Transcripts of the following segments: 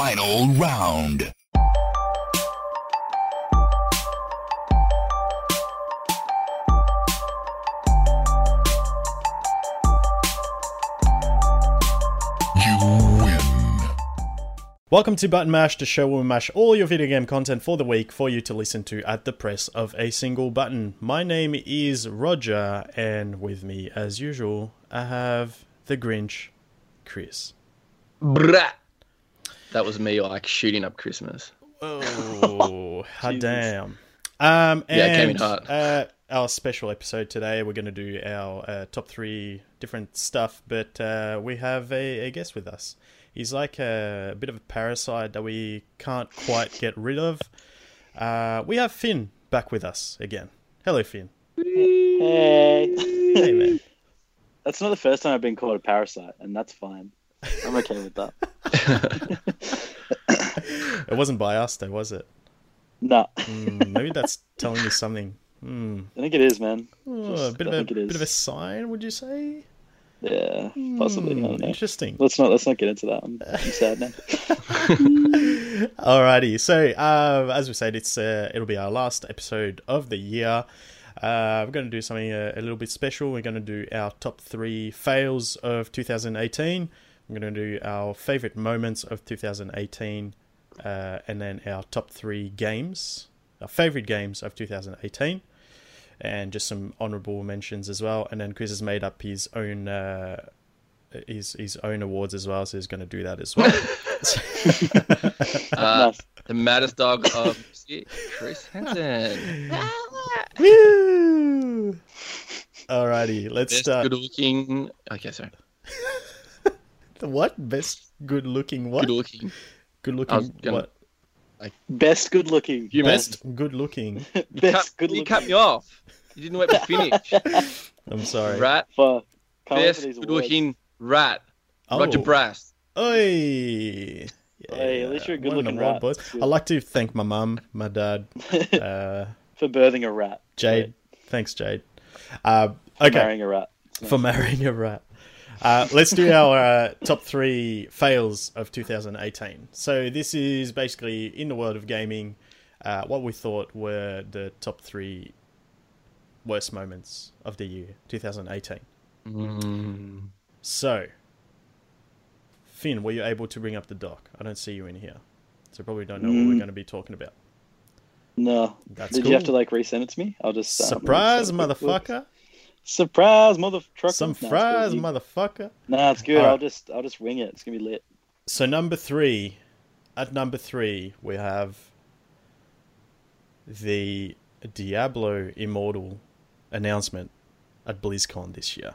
final round. You win. Welcome to Button Mash, the show where we mash all your video game content for the week for you to listen to at the press of a single button. My name is Roger, and with me, as usual, I have the Grinch, Chris. Brat. That was me like shooting up Christmas. Oh, hot damn. Um, and, Yeah, it came in hot. Uh, our special episode today, we're going to do our uh, top three different stuff, but uh, we have a, a guest with us. He's like a, bit of a parasite that we can't quite get rid of. Uh, we have Finn back with us again. Hello, Finn. Hey. Hey, man. That's not the first time I've been called a parasite, and that's fine. I'm okay with that. It wasn't by us, though, was it? No, Hmm, maybe that's telling you something. Hmm. I think it is, man. Oh, a bit I of a it is. bit of a sign, would you say? Yeah, possibly. Hmm, don't know. Interesting. Let's not let's not get into that. I'm, I'm sad now. Alrighty, so uh, as we said, it's uh, it'll be our last episode of the year. Uh, we're going to do something a, a little bit special. We're going to do our top three fails of 2018. We're going to do our favorite moments of 2018, uh, and then our top three games, our favorite games of 2018, and just some honorable mentions as well. And then Chris has made up his own. Uh, his his own awards as well, so he's going to do that as well. Uh, The maddest dog of Chris Hansen. Woo! Alrighty, let's Best start. good looking. Okay, sorry. The what? Best good looking what? Good looking. Good looking was gonna- what? Best good looking. You Best good looking. You cut, Best good you looking. cut me off. You didn't let me finish. I'm sorry. rat. For, Best good awards. looking rat. Oh. Roger Brass. Oi! Hey, at least you're a good-looking award, rat. boys. I'd like to thank my mum, my dad, uh, for birthing a rat. Jade. Thanks, Jade. Uh, For marrying a rat. It's for marrying a rat. Uh, let's do our uh, top three fails of 2018. So this is basically in the world of gaming, uh, what we thought were the top three worst moments of the year 2018. Mm. So, Finn, were you able to bring up the doc? I don't see you in here, so probably don't know what we're Mm. going to be talking about. No. That's Did cool. you have to like resend it to me? I'll just um, Surprise, just have a motherfucker! Surprise, mother trucker. Some Nah, fries, cool. motherfucker! Nah, it's good. Alright. I'll just I'll just wing it. It's gonna be lit. So number three, at number three, we have the Diablo Immortal announcement at BlizzCon this year.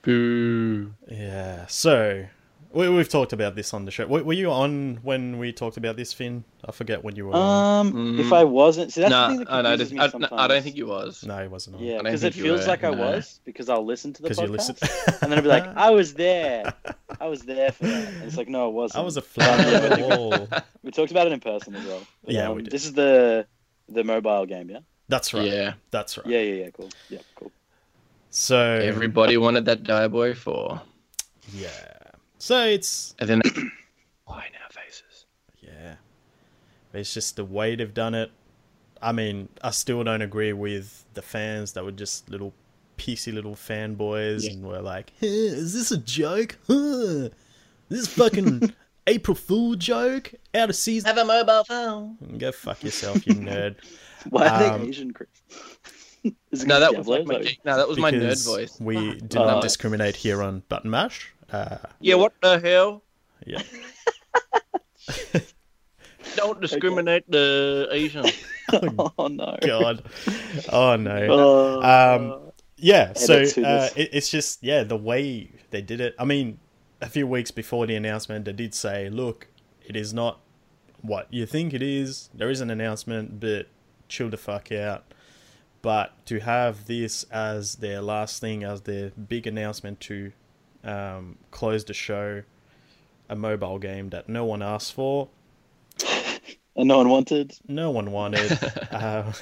Boo. Yeah. So we, we've talked about this on the show. Were, were you on when we talked about this, Finn? I forget when you were. Um, Mm. if I wasn't, see that's Nah, the thing that I, know, I, just, me I, sometimes. I don't think you was. No, he wasn't on. Yeah, because it feels were, like I no. was because I'll listen to the podcast you listen. and then I'll be like, I was there, I was there for that, and it's like, no, it wasn't. I was a fly on the wall. We talked about it in person as well. But, Yeah, um, we did. This is the the mobile game, yeah. That's right. Yeah. That's right. Yeah, yeah, yeah. Cool. Yeah, cool. So Everybody wanted that Diablo 4. yeah. So it's And then why in our faces? Yeah. It's just the way they've done it. I mean, I still don't agree with the fans that were just little pissy little fanboys Yeah. and were like, "Huh, is this a joke? Huh? This fucking April Fool joke out of season? Have a mobile phone. Go fuck yourself, you nerd. Why are Um, they Asian, Chris? Is it No, 'cause that was like my, no, that was my nerd voice. We do Oh. not discriminate here on Button Mash. Uh, Yeah, what the hell? yeah. Don't discriminate the Asian. oh no. God. Oh no. Oh, Um, yeah so uh, it, it's just yeah the way they did it i mean a few weeks before the announcement they did say look it is not what you think it is there is an announcement but chill the fuck out but to have this as their last thing as their big announcement to um, close the show a mobile game that no one asked for and no one wanted. no one wanted. uh,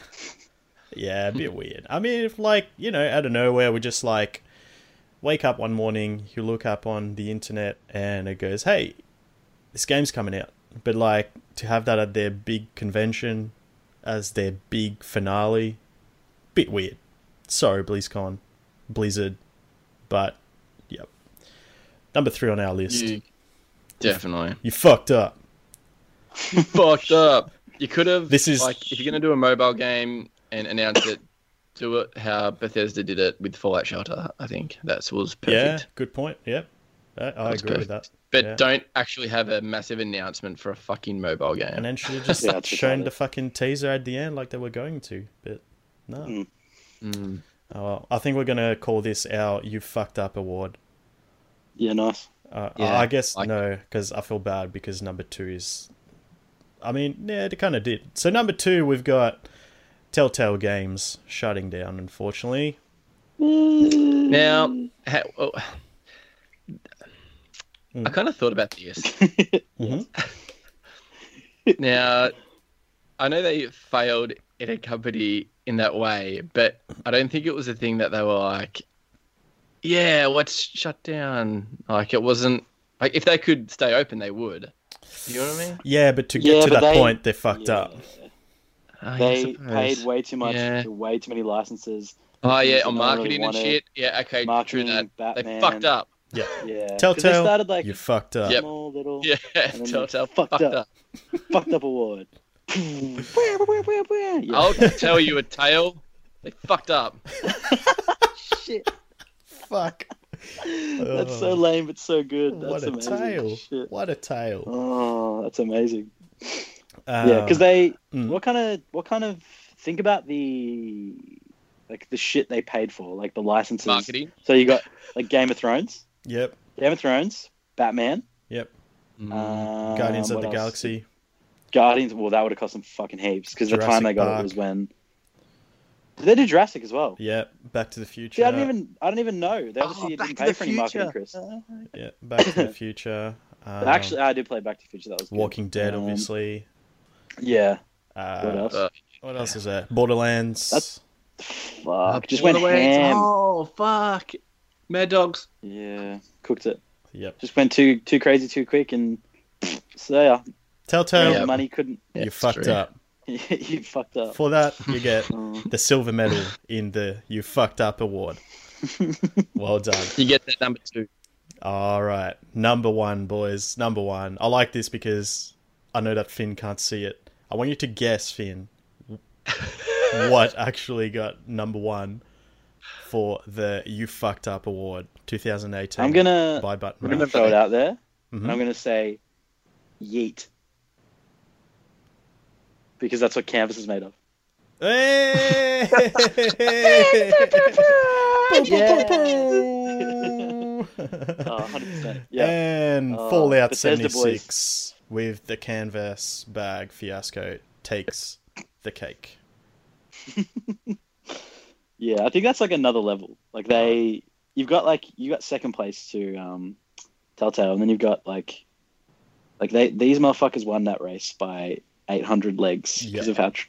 yeah, a bit weird. I mean, if like you know, out of nowhere, we just like wake up one morning, you look up on the internet, and it goes, "Hey, this game's coming out, but like to have that at their big convention as their big finale, bit weird. Sorry, BlizzCon, Blizzard, but. Number three on our list. You, definitely. You fucked up. fucked up. You could have. This is- like if you're gonna do a mobile game and announce it, do it how Bethesda did it with Fallout Shelter. I think that was perfect. Yeah, good point. Yep, I, I That's agree with that. But Yeah. don't actually have a massive announcement for a fucking mobile game. And then should have just Yeah, shown retarded. the fucking teaser at the end like they were going to, but no. Mm. Mm. Oh, well, I think we're gonna call this our "You Fucked Up" award. Yeah, nice. Uh, Yeah, I guess like- no, because I feel bad because number two is. I mean, yeah, it kind of did. So number two, we've got Telltale Games shutting down. Unfortunately, Now, ha- oh, Mm. I kind of thought about this. Mhm. now, I know they failed in a company in that way, but I don't think it was a thing that they were like, "Yeah, let's shut down." Like it wasn't like if they could stay open, they would. You know what I mean? yeah, but to get Yeah, to that they- point, they're fucked Yeah. up. I They suppose. paid way too much Yeah. for way too many licenses. Oh yeah, on don't really marketing and shit. Yeah, okay, Marketing, true that. They fucked up. Yeah, Yeah. 'cause Telltale, They started like you fucked up. Yep. small little Yeah, then they Telltale fucked up. fucked, up. up. fucked up award. yeah. I'll tell you a tale. They fucked up. Shit. Fuck. That's so lame, but so good. That's what a amazing. tale! Shit. What a tale! Oh, that's amazing. Uh, yeah, because they mm. what kind of what kind of think about the like the shit they paid for, like the licenses. Marketing. So you got like Game of Thrones, Yep, Game of Thrones, Batman, yep. Mm. um, Guardians of the else? Galaxy. Guardians. Well, that would have cost them fucking heaps because the time they got Park. it was when. Did they do Jurassic as well? Yeah, Back to the Future. See, I don't even I don't even know. They Oh, obviously Back didn't pay the for any marketing, Chris. Yeah, Back to the Future. Um, Actually, I did play Back to the Future. That was good. Walking Dead, Um, obviously. Yeah. Uh, What else? Uh, What else is there? Borderlands. That's- Fuck. Just went Borderlands. ham. Oh fuck. Mad Dogs. Yeah. Cooked it. Yep. Just went too too crazy too quick and so yeah. Telltale, Yeah. Money couldn't. Yeah, you it's fucked true. up. you fucked up. For that, you get Oh. the silver medal in the You Fucked Up award. Well done. You get that number two. All right. Number one, boys. Number one. I like this because I know that Finn can't see it. I want you to guess, Finn, what actually got number one for the You Fucked Up award 2018. I'm gonna by Button. I'm gonna throw it out there. Mhm. and I'm gonna say yeet. Because that's what canvas is made of. Hey! Yeah. Oh, 100%. Yeah. And Uh, Fallout Bethesda 76 with the canvas bag fiasco takes the cake. Yeah, I think that's like another level. Like they, you've got like you got second place to um, Telltale, and then you've got like, like they these motherfuckers won that race by 800 legs because Yeah. of how. Tr-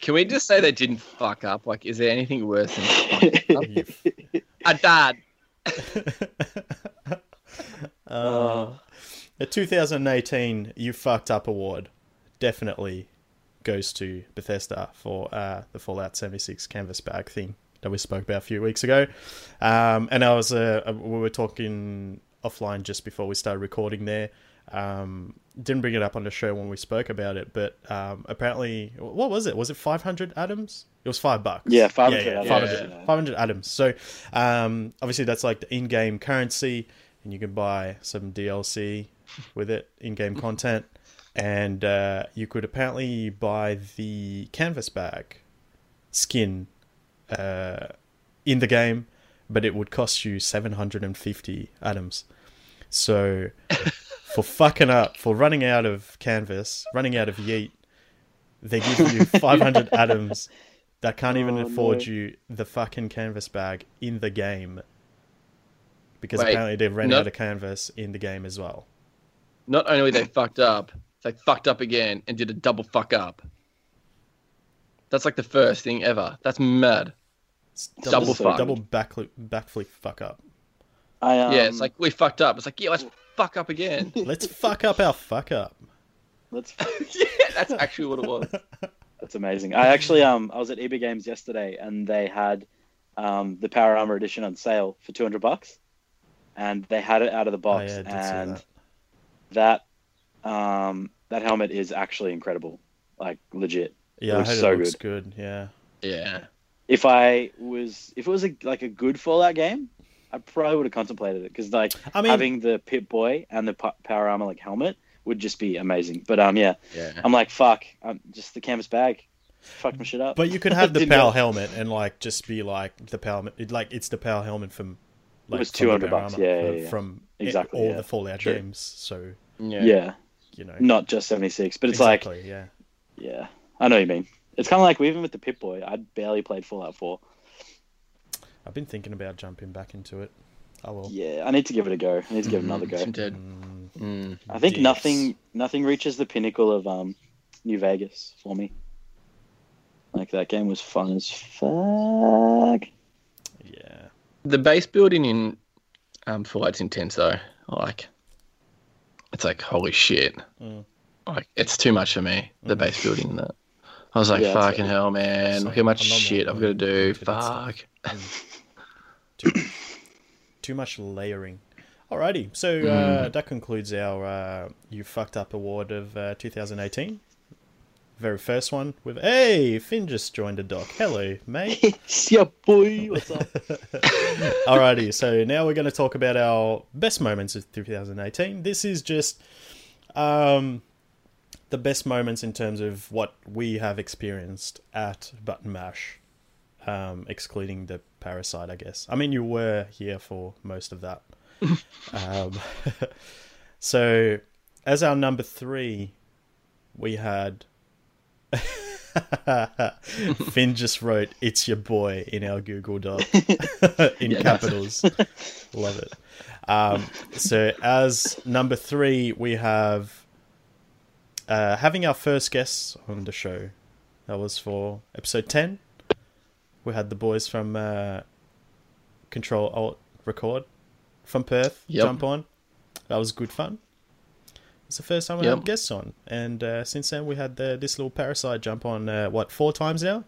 Can we just say they didn't fuck up? Like, is there anything worse than a dad? uh, the 2018 You Fucked Up award definitely goes to Bethesda for uh, the Fallout 76 canvas bag thing that we spoke about a few weeks ago. Um, and I was uh, we were talking offline just before we started recording there. Um, didn't bring it up on the show when we spoke about it, but um, apparently, what was it? Was it 500 atoms? It was five bucks. Yeah, 500 Yeah, yeah, atoms. 500, Yeah. 500 atoms. So, um, obviously, that's like the in-game currency, and you can buy some DLC with it, in-game content, and uh, you could apparently buy the canvas bag skin uh, in the game, but it would cost you 750 atoms. So, for fucking up, for running out of canvas, running out of yeet, they give you 500 atoms that can't even Oh, afford no. you the fucking canvas bag in the game. Because Wait, apparently they ran no- out of canvas in the game as well. Not only they fucked up, they fucked up again and did a double fuck up. That's like the first thing ever. That's mad. It's Double double, fuck. double backflip, backflip fuck up. I um, yeah, it's like we fucked up. It's like yeah, let's fuck up again. Let's fuck up our fuck up. Let's. yeah, that's actually what it was. That's amazing. I actually um I was at EB Games yesterday and they had um the Power Armor edition on sale for two hundred bucks, and they had it out of the Oh, box yeah, I did see and that. that um that helmet is actually incredible, like legit. Yeah, I looks so it looks good. Yeah. Yeah. If I was if it was a, like a good Fallout game, I probably would have contemplated it because like I mean, having the Pip Boy and the Power Armor like helmet would just be amazing. But um yeah, Yeah. I'm like fuck, um, just the canvas bag, fuck my shit up. but you could have the Didn't PAL know. helmet and like just be like the PAL, it, like it's the PAL helmet from. Like, was 200 Power bucks, yeah, uh, yeah, yeah. From Exactly, all yeah. the Fallout True. games. So Yeah. yeah, you know, not just 76, but it's like yeah. Yeah, I know what you mean. It's kind of like even with the Pip Boy, I barely played Fallout 4. I've been thinking about jumping back into it. Oh well. Yeah, I need to give it a go. I need to give it another go. Dead. Mm, Mm. I think dicks. nothing nothing reaches the pinnacle of um New Vegas for me. Like that game was fun as fuck. Yeah. The base building in um, Fallout's intense though. Like, it's like holy shit. Mm. Like, it's too much for me. The Mm. base building in that. I was like, Yeah, fucking hell, man! Look how much shit I've got to do. into. Fuck. Too, too much layering. Alrighty, so uh, that concludes our uh, You Fucked Up Award of uh, 2018. Very first one with Hey, Finn just joined the doc. Hello, mate. It's your boy. What's up? Alrighty, so now we're going to talk about our best moments of 2018. This is just um, the best moments in terms of what we have experienced at Button Mash, um, excluding the Parasite, I guess. I mean, you were here for most of that. um, so, as our number three, we had. Finn just wrote "It's your boy" in our Google Doc in Yeah, capitals. Love it. Um, so as number three, we have uh, having our first guests on the show. That was for episode ten. We had the boys from uh, Control Alt Record from Perth Yep. jump on. That was good fun. It's the first time we Yep. had guests on, and uh, since then we had the, this little parasite jump on. Uh, what four times now?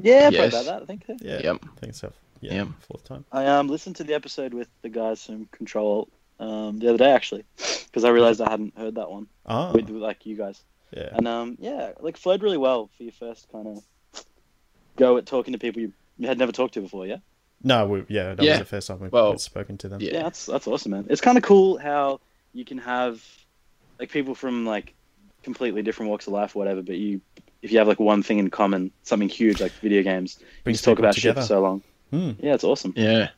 Yeah, Yes. about that. I think. Yeah, Yep. I think so. Yeah, Yep. fourth time. I um listened to the episode with the guys from Control um the other day actually because I realized I hadn't heard that one Oh, with like you guys. yeah. And um, yeah, like flowed really well for your first kind of go at talking to people you, you had never talked to before. Yeah, No, we, yeah, that Yeah. was the first time we've, Well, we've spoken to them. yeah. yeah, that's that's awesome, man. It's kind of cool how you can have like people from like completely different walks of life, or whatever. But you, if you have like one thing in common, something huge like video games, you just talk people about shit together. for so long. Hmm. Yeah, it's awesome. Yeah.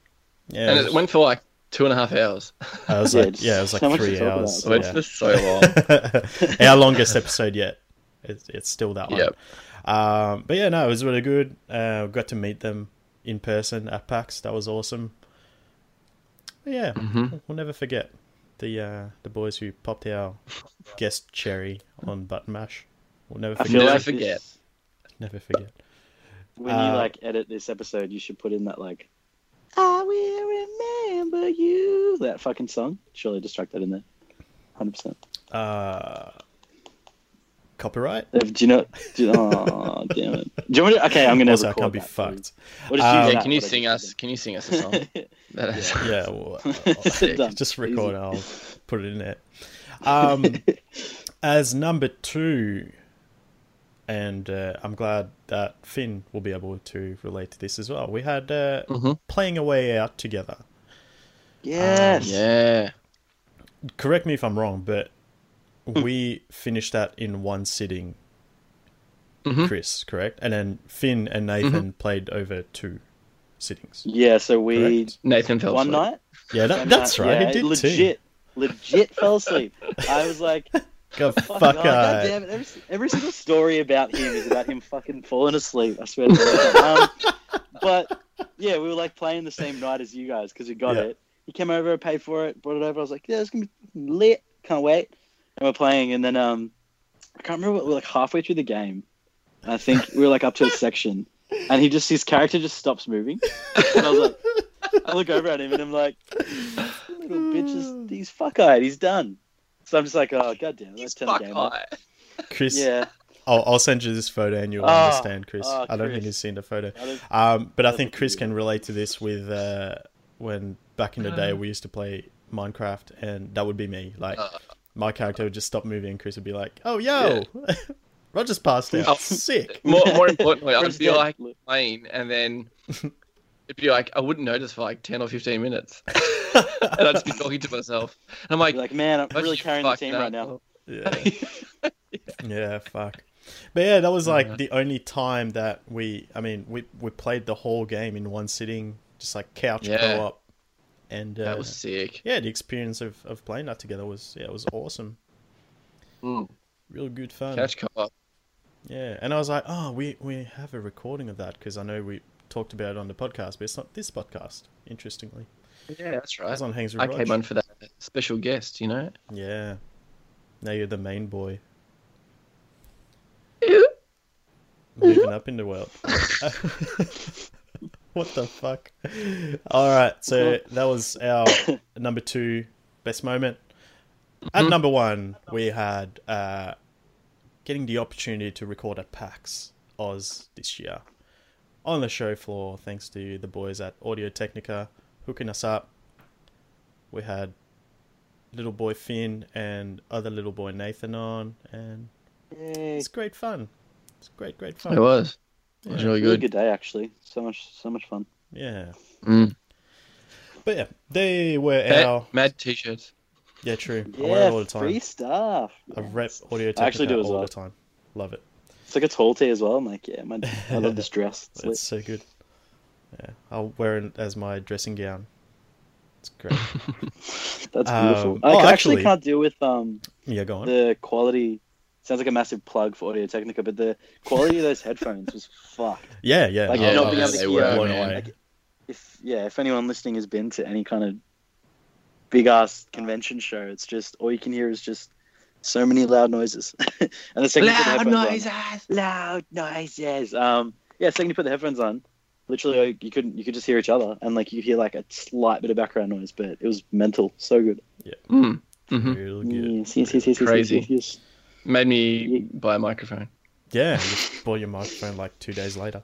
Yeah, And it went for like two and a half hours. I was Yeah, like, it's yeah, it was like much to three talk about. hours. So it's yeah. just so long. Our longest episode yet. It's, it's still that one. Yep. Um, but yeah, no, it was really good. Uh, got to meet them in person at PAX. That was awesome. But yeah, hmm we'll never forget the uh, the boys who popped our guest cherry on Button Mash. We'll never I forget. feel Never like forget. this- Never forget. when Uh, you like edit this episode, you should put in that like, I will remember you. That fucking song. Surely just track that in there. Hundred percent. Copyright. Do you know? Do you, oh, damn it. Do you want me to, okay, I'm gonna Also, I record can't be that. fucked. We'll just Um, Yeah, that, can you what sing just us? Can you sing us a song? did. That is- Yeah, well, Done. just record Easy. I'll put it in there. Um, as number two, and uh, I'm glad that Finn will be able to relate to this as well. We had uh, Mhm. playing a way out together. Yes. Yeah. Correct me if I'm wrong, but. we finished that in one sitting. Mhm. Chris, correct? And then Finn and Nathan Mm-hmm. played over two sittings. Yeah. So we Correct. Nathan fell one asleep. night. Yeah, that, that's night- right. yeah, he did legit, too. legit fell asleep. I was like, Go fuck, fuck oh, God damn it. Every, every single story about him is about him fucking falling asleep. I swear to God. Um, but yeah, we were like playing the same night as you guys because we got Yeah. it. He came over, paid for it, brought it over. I was like, yeah, it's gonna be lit. Can't wait. And we're playing, and then um, I can't remember. What, we we're like halfway through the game. And I think we were like up to a section, and he just his character just stops moving. And I was like, I look over at him, and I'm like, little bitches, do he's fuck eyed. He's done. So I'm just like, oh god damn, let's He's turn the game off. Chris, Yeah. I'll, I'll send you this photo and you'll Oh, understand, Chris. oh, I don't think Chris. you've seen the photo. Um, but I think think Chris can relate to this with uh, when back in the day we used to play Minecraft, and that would be me. Like Uh. My character would just stop moving, and Chris would be like, "Oh, yo, Roger's passed out. Oh. Sick." More, more importantly, I'd Chris be dead. like playing, and then it'd be like I wouldn't notice for like ten or fifteen minutes, and I'd just be talking to myself. And I'm like, Be like, man, I'm really carrying the team that right now. up. Yeah, yeah, fuck. But yeah, that was like Yeah. the only time that we. I mean, we we played the whole game in one sitting, just like couch Yeah. co-op, and uh, that was sick. yeah, the experience of, of playing that together was yeah, it was awesome. Mm. Real good fun. Couch co-op. Yeah, and I was like, oh, we we have a recording of that because I know we talked about it on the podcast, but it's not this podcast. Interestingly, Yeah, that's right. was on Hangs I came on for that special guest, you know. Yeah, now you're the main boy, moving up in the world. what the fuck? All right, so that was our number two best moment. At Mm-hmm. number one, we had uh, getting the opportunity to record at PAX Oz this year on the show floor, thanks to the boys at Audio Technica hooking us up. We had little boy Finn and other little boy Nathan on, and Yay. it's great fun. It's great, great fun. It was. It was Yeah. really Really good. good day actually. So much, so much fun. Yeah, Mm. but yeah, they were Mad, our mad t-shirts. yeah, true. I wear it Yeah, all the time. free stuff. I rep Audio Technica I actually do as all well. the time. Love it. It's like a tall tee as well. I'm like, yeah, man, I love this dress. It's. It's so good. Yeah, I'll wear it as my dressing gown. It's great. That's Um, beautiful. oh, I actually, actually- can't deal with um yeah, go on. the quality. Sounds like a massive plug for Audio Technica, but the quality of those headphones was fucked. Yeah, yeah. Like, I- not being able to hear- were, blown away. Like, if yeah, if anyone listening has been to any kind of big ass convention show, it's just all you can hear is just so many loud noises. and the second you put the Loud on- noises. loud noises. Um, yeah, second you put the headphones on, literally like, you couldn't you could just hear each other, and like you hear like a slight bit of background noise, but it was mental, so good. Mm. hmm Real good. Yes, yes, yes, yes, yes, Crazy. yes, yes. Made me buy a microphone. Yeah, you bought your microphone like two days later.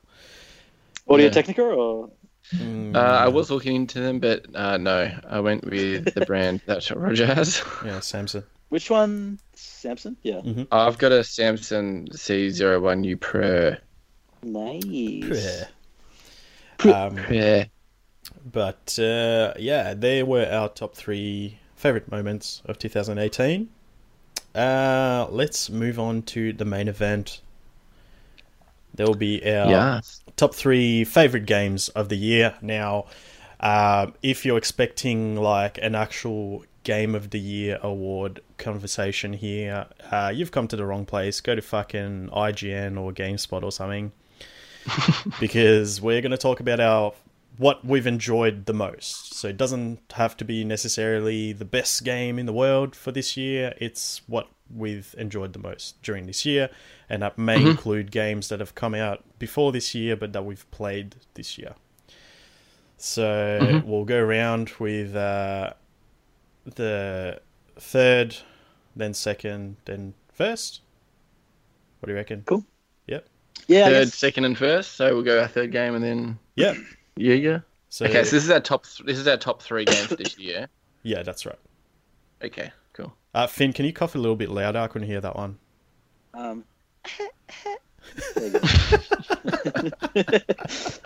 Audio Yeah. Technica or Mm, Uh, I was looking into them, but uh, no, I went with the brand that Roger has. Yeah, Samson. which one? Samson. Yeah, I've got a Samson C01U Pro. nice. Um, Yeah. but uh, yeah, they were our top three favorite moments of 2018. Uh, let's move on to the main event. There will be our Yeah. top three favorite games of the year. Now, uh, if you're expecting like an actual game of the year award conversation here, uh, you've come to the wrong place. Go to fucking IGN or GameSpot or something, because we're going to talk about our what we've enjoyed the most. So it doesn't have to be necessarily the best game in the world for this year. It's what we've enjoyed the most during this year, and that may include games that have come out before this year but that we've played this year. So we'll go around with uh, the third, then second, then first. What do you reckon? Cool. Yep. Yeah, Third, guess- second, and first. So we'll go our third game and then Yep. Yeah, yeah. So, Okay, so this is our top. Th- this is our top three games this year. yeah, that's right. Okay, cool. Uh, Finn, can you cough a little bit louder? I couldn't hear that one. Um, there you go.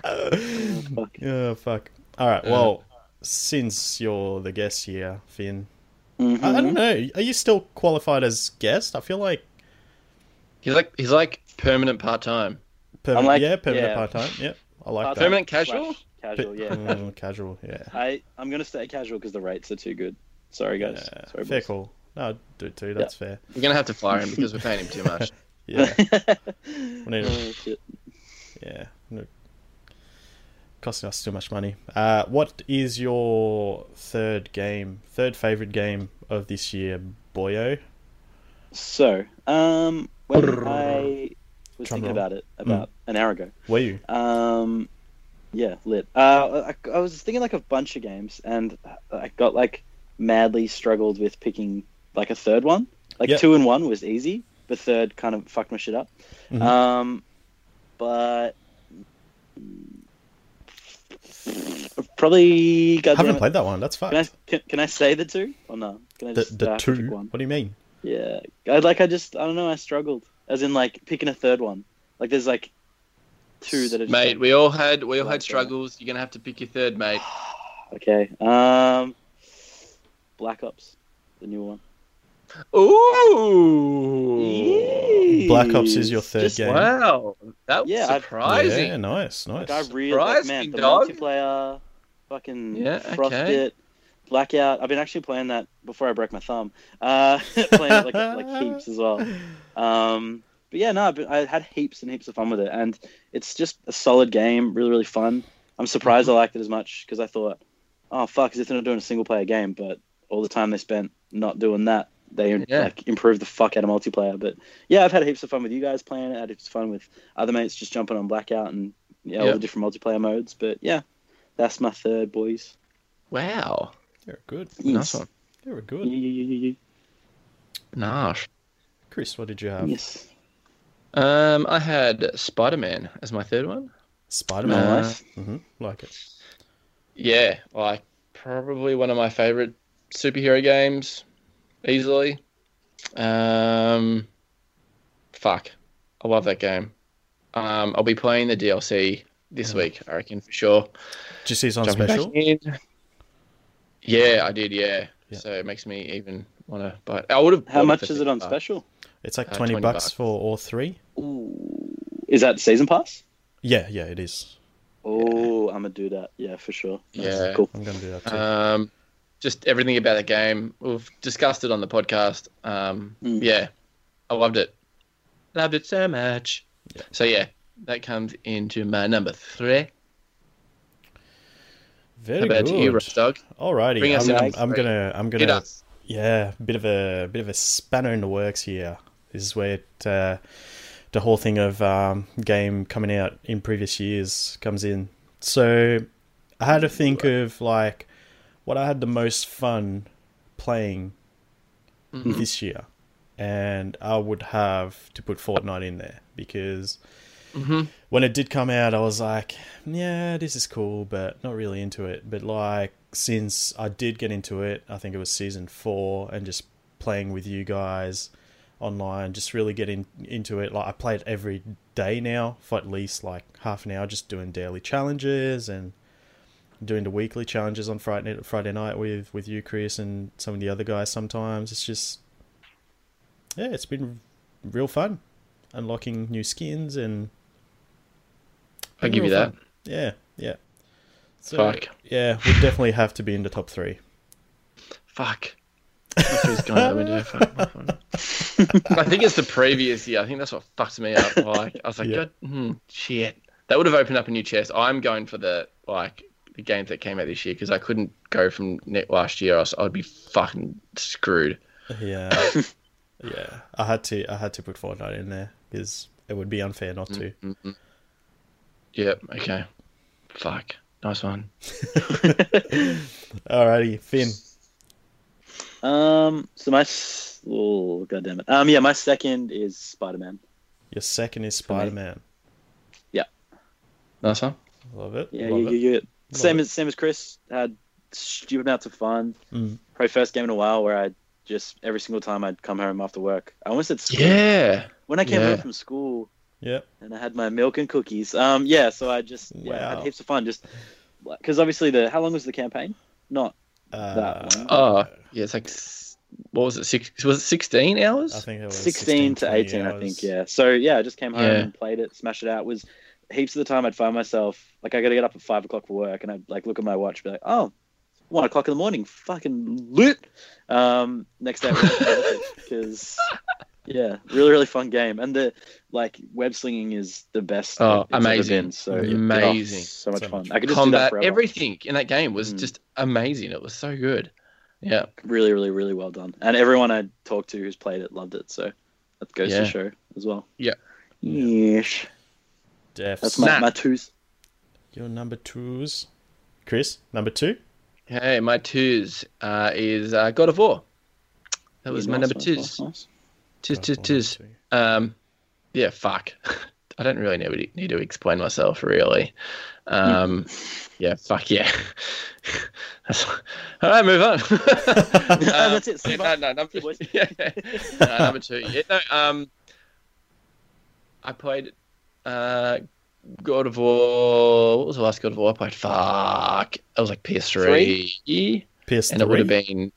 Oh, fuck. Oh, fuck. All right. Well, since you're the guest here, Finn, Mhm. I, I don't know. Are you still qualified as guest? I feel like He's like he's like permanent part time. permanent. like- yeah, permanent yeah. part time. Yep, I like that. Permanent casual? Slash Casual, yeah. Mm, casual. Yeah. I I'm gonna stay casual because the rates are too good. Sorry, guys. Yeah, Sorry, fair boys. call. No, I'd do it too. That's fair. We're gonna have to fire him because we're paying him too much. Yeah. We need to- oh, shit. yeah. No. Costing us too much money. Uh, what is your third game? Third favorite game of this year, boyo? So, um, when I was Drum thinking roll. about it about an hour ago, Were you? um, yeah, lit. Uh, I, I was thinking like a bunch of games, and I got like madly struggled with picking like a third one. Like Yep. two and one was easy, but third kind of fucked my shit up. Mhm. Um, but probably I haven't played that one. That's Can can, can I say the two or no? Can I The, just uh, the to pick two. What do you mean? Yeah, I like. I just I don't know. I struggled, as in like picking a third one. Like there's like two that are just Mate, like- we all had we all had that. struggles. You're gonna have to pick your third, mate. Okay. Um, Black Ops, the new one. Ooh! Black Ops is your third Just- game. Wow, that was Yeah, I've- surprising. Yeah, nice, nice. Like I really like, Surprise man the dog. multiplayer, fucking Yeah, Frostbit, okay. Blackout. I've been actually playing that before I broke my thumb. Uh, playing it like like heaps as well. Um, but yeah, no, I've been, I had heaps and heaps of fun with it, and it's just a solid game, really really fun. I'm surprised I liked it as much because I thought, oh fuck, as if they're not doing a single player game, but all the time they spent not doing that, they Yeah. like improved the fuck out of multiplayer. But yeah, I've had heaps of fun with you guys playing it. I had heaps of fun with other mates just jumping on Blackout and yeah, all the different multiplayer modes. But yeah, that's my third, boys. Wow, You're good. nice one. You're Yeah, good. yeah, yeah, yeah, Nice. Chris, what did you have? Yes. Um, I had Spider Man as my third one. Spider Man. Nice. hmm Like it. Yeah, like probably one of my favorite superhero games, easily. Um, fuck, I love that game. Um, I'll be playing the DLC this week, I reckon for sure. Did you see it's on Jumping special? In. Yeah, I did. Yeah. Yeah. So it makes me even want to buy. It. I would have. How much for is it on 50 bucks. special? It's like Uh, 20, 20 bucks, bucks. for all three. Ooh. Is that season pass? Yeah, yeah, it is. Oh, I'm gonna do that. Yeah, for sure. Nice. Yeah. Cool. I'm going to do that too. Um, just everything about the game. We've discussed it on the podcast. Um, Mm. Yeah, I loved it. Loved it so much. Yeah. So yeah, that comes into my number three. Very How about good. you, Dog? Alrighty, Bring us I'm, in I'm, gonna, I'm gonna, us. yeah, bit of a, bit of a spanner in the works here. This is where it, uh, the whole thing of um, game coming out in previous years comes in. So I had to think of like what I had the most fun playing Mhm. this year, and I would have to put Fortnite in there because Mhm. when it did come out, I was like, yeah, this is cool, but not really into it. But like, since I did get into it, I think it was season four, and just playing with you guys online, just really getting into it. Like, I play it every day now for at least like half an hour, just doing daily challenges and doing the weekly challenges on Friday Friday night with with you, Chris, and some of the other guys. Sometimes it's just, yeah, it's been real fun, unlocking new skins and I'll give you that. fun. Yeah, yeah. So, Fuck. Yeah, we definitely have to be in the top three. Fuck. My three's gone out the window. Fuck my phone. I think it's the previous year. I think that's what fucked me up. Like I was like, Yeah. God, hmm, shit. That would have opened up a new chest. I'm going for the like the games that came out this year because I couldn't go from net last year. I was, I'd be fucking screwed. Yeah, yeah. I had to. I had to put Fortnite in there because it would be unfair not to. Mhm. Yep. Okay. Fuck. Nice one. Alrighty, Finn. Um. So my. s- Oh god damn it. Um. Yeah, my second is Spider Man. Your second is For. Spider Man. Yeah. Nice one. Love it. Yeah, love you, it. you, you, same it. as same as Chris. Had stupid amounts of fun. Mm. Probably first game in a while where I just every single time I'd come home after work. I almost said school. Yeah. When I came Yeah. home from school Yep. and I had my milk and cookies. Um. Yeah. So I just yeah Wow. had heaps of fun. Just because obviously the how long was the campaign? Not Uh, That one. Oh, yeah. It's like what was it? Six? Was it sixteen hours? I think it was 16 to 20 18 i think yeah so yeah i just came home Yeah. and played it smashed it out was heaps of the time i'd find myself like i gotta get up at five o'clock for work and i'd like look at my watch and be like oh one o'clock in the morning fucking lit um next day because yeah really really fun game and the like web slinging is the best Oh, it's ever amazing. been. so Amazing. oh, so much So fun much i could just do that Combat, everything in that game was Mm. just amazing. It was so good. Yeah. really really really well done and everyone i talked to who's played it loved it so that goes Yeah. to show as well Yeah. yes Defs. that's my, Nah. my twos Your number twos. Chris, number two. Hey, my twos uh, is uh, God of War. That was Yeah, my nice, number nice, twos. nice, nice. Twos, God, twos, one, twos. two. Um, yeah, fuck. I don't really need, need to explain myself, really. Um, yeah, fuck yeah. All right, move on. Um, that's it, yeah, no, no, number, yeah, yeah. No, number two. Yeah, no, um, I played uh, God of War. What was the last God of War I played? Fuck. It was like PS3. PS3. And it would have been,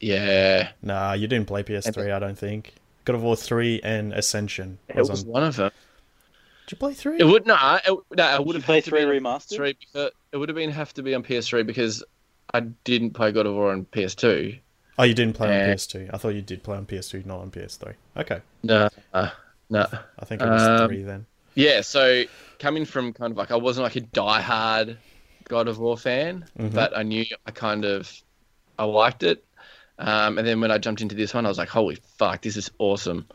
yeah. Nah, you didn't play PS3. I don't think. God of War three and Ascension It was was on. one of them. Did you play three? It would no, it, no, it would have play had to be three remastered? PS3 because it would have been have to be on PS3 because I didn't play God of War on PS2. oh, you didn't play on PS2. I thought you did play on PS2, not on PS3. Okay, No, no. I think it was Um, three then. Yeah, so coming from kind of like I wasn't like a diehard God of War fan, Mhm. but I knew I kind of I liked it. Um, and then when I jumped into this one, I was like, "Holy fuck, this is awesome!"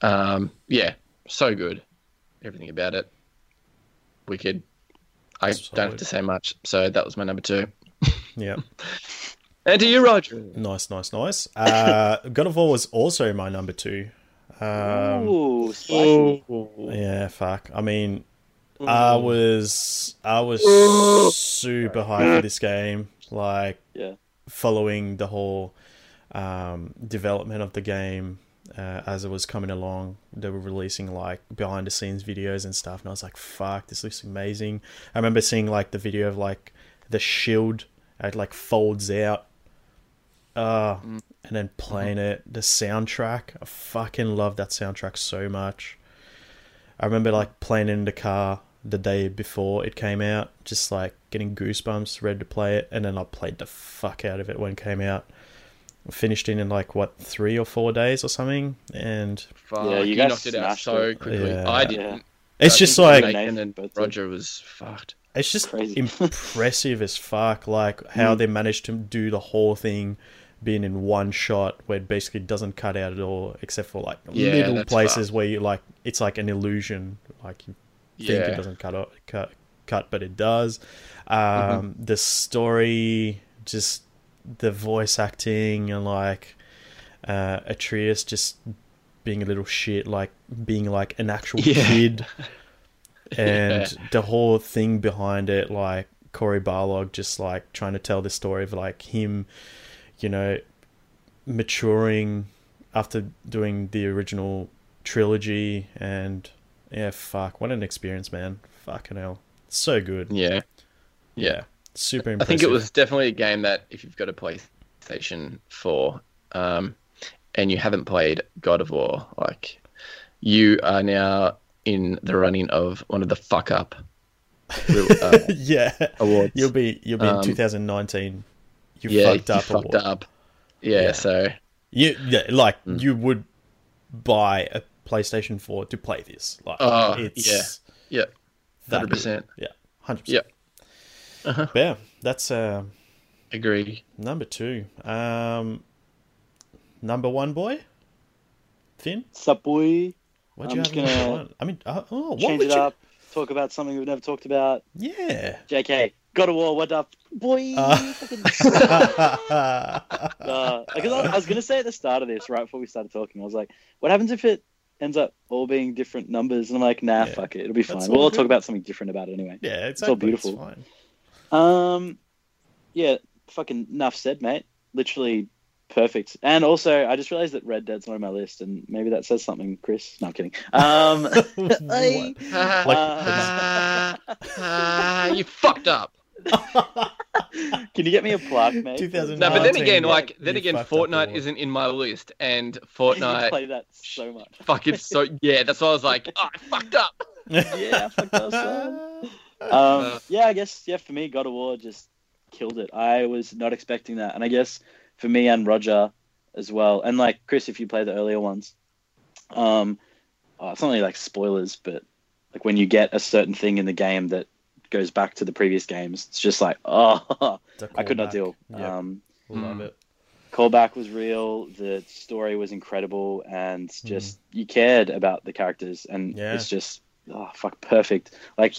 Um, yeah, so good. Everything about it, wicked. I don't have to say much. So that was my number two. Yeah, And to you, Roger. nice, nice, nice. Uh, God of War was also my number two. Um, Ooh, spicy. yeah, fuck. I mean, I was I was super hyped for this game. Like Yeah. following the whole um, development of the game uh, as it was coming along. They were releasing like behind the scenes videos and stuff, and I was like, "Fuck, this looks amazing." I remember seeing like the video of like the shield it like folds out, uh, and then playing it. The soundtrack, I fucking love that soundtrack so much. I remember like playing it in the car the day before it came out, just like getting goosebumps, ready to play it, and then I played the fuck out of it when it came out. Finished it in like what three or four days or something, and Fuck, Yeah, you you knocked it out so it. quickly. Yeah. I didn't. it's I just like Nathan Nathan and both. Roger was fucked. it's just Crazy. impressive as fuck. Like how Mm. they managed to do the whole thing, being in one shot where it basically doesn't cut out at all, except for like Yeah, little places fucked. where you like it's like an illusion, like you think it doesn't cut out, cut cut, but it does. Um, Mm-hmm. The story, just the voice acting, and like uh, Atreus just being a little shit, like being like an actual Yeah. kid, and the whole thing behind it, like Cory Barlog just like trying to tell the story of like him, you know, maturing after doing the original trilogy and yeah, fuck, what an experience, man. Fucking hell. So good. Yeah. Yeah. Super impressive. I think it was definitely a game that if you've got a PlayStation 4 um, and you haven't played God of War, like you are now in the running of one of the fuck up uh, yeah. awards. You'll be you'll be in Um, 2019. You yeah, fucked up. You fucked up. Yeah, Yeah. so You yeah, like Mm. you would buy a PlayStation 4 to play this. Like Oh, it's yeah, that hundred percent. Yeah, hundred Yeah. percent. Uh-huh. Yeah, that's uh, Agree. number two. Um, number one, boy, Finn. Sup, boy? What I'm you just have? gonna? I mean, uh, oh, what Change would it you? up. Talk about something we've never talked about. Yeah. JK, God of War, what up, boy? Uh. Uh, I, I was gonna say at the start of this, right before we started talking, I was like, "What happens if it ends up all being different numbers?" And I'm like, "Nah, Yeah. fuck it, it'll be fine. We'll all talk about something different about it anyway." yeah, it's all beautiful. fine. Um, yeah, fucking enough said, mate. Literally perfect. And also, I just realized that Red Dead's not on my list, and maybe that says something, Chris. No, I'm kidding. Um, I- Like- Ah, you fucked up. can you get me a plaque, mate? 2019. No, but then again, like then again, Fortnite isn't in my list, and You Fortnite play that so much. fucking so yeah. That's why I was like, oh, I fucked up. Yeah, I fucked up, son. Um, Uh, yeah, I guess yeah. For me, God of War just killed it. I was not expecting that, and I guess for me and Roger as well, and like Chris, if you play the earlier ones, um, oh, it's not really like spoilers, but like when you get a certain thing in the game that goes back to the previous games, it's just like oh, I a I could not callback. deal. Yeah, Um, love Mm. it. callback was real. The story was incredible, and just you cared about the characters, and Yeah. it's just oh fuck perfect. Like,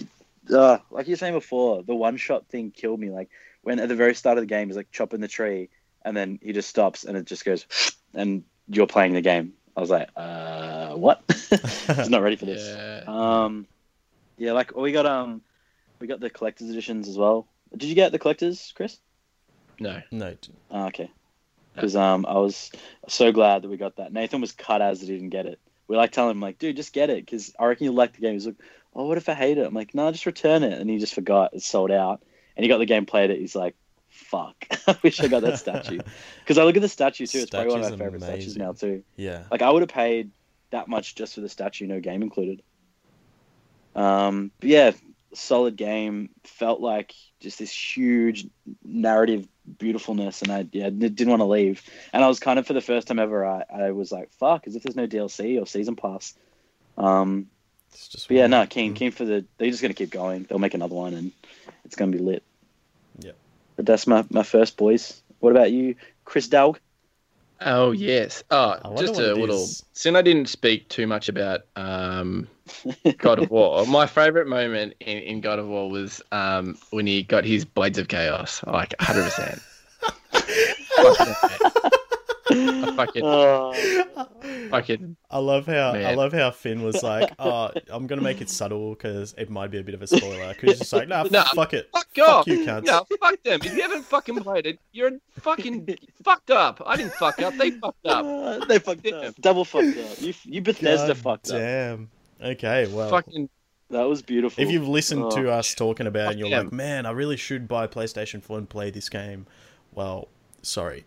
uh, like you were saying before, the one shot thing killed me. Like when at the very start of the game he's like chopping the tree, and then he just stops and it just goes, and you're playing the game. I was like, uh, what? I was not ready for this. Yeah. Um, yeah, like we got um, we got the collector's editions as well. Did you get the collectors, Chris? No. No, Oh, okay. Because um, I was so glad that we got that. Nathan was cut as that he didn't get it. We like telling him like, dude, just get it because I reckon you'll like the game. He's like, oh, what if I hate it? I'm like, no, just return it. And he just forgot it's sold out. And he got the game, played it. He's like, fuck, I wish I got that statue. Because I look at the statue too. It's probably one of my Statue's favorite statues now too. yeah. Like I would have paid that much just for the statue, no game included. Um, but yeah, solid game. Felt like just this huge narrative beautifulness, and I yeah didn't want to leave. And I was kind of for the first time ever, I, I was like, fuck, as if there's no DLC or season pass. Um, It's just but yeah, no, keen Mm. keen for the. They're just gonna keep going. They'll make another one, and it's gonna be lit. Yeah. But that's my my first boys. What about you, Chris Dowg? Oh yes. Oh, just a little. is. Since I didn't speak too much about um, God of War, my favorite moment in, in God of War was um, when he got his Blades of Chaos, like hundred percent. I fucking, Oh, fucking, I love how I love how Finn was like, "Oh, I'm gonna make it subtle because it might be a bit of a spoiler." Because he's just like, "Nah, Nah, fuck it, fuck fuck off. you, cunts." No, fuck them. If you haven't fucking played it, you're fucking fucked up. I didn't fuck up. They fucked up. Uh, they fucked Damn. up. Double fucked up. You, you Bethesda God fucked up. Damn. Okay, well, Fucking That was beautiful. if you've listened to Oh. us talking about it and you're Fuck like, "Man, I really should buy PlayStation 4 and play this game," well, sorry.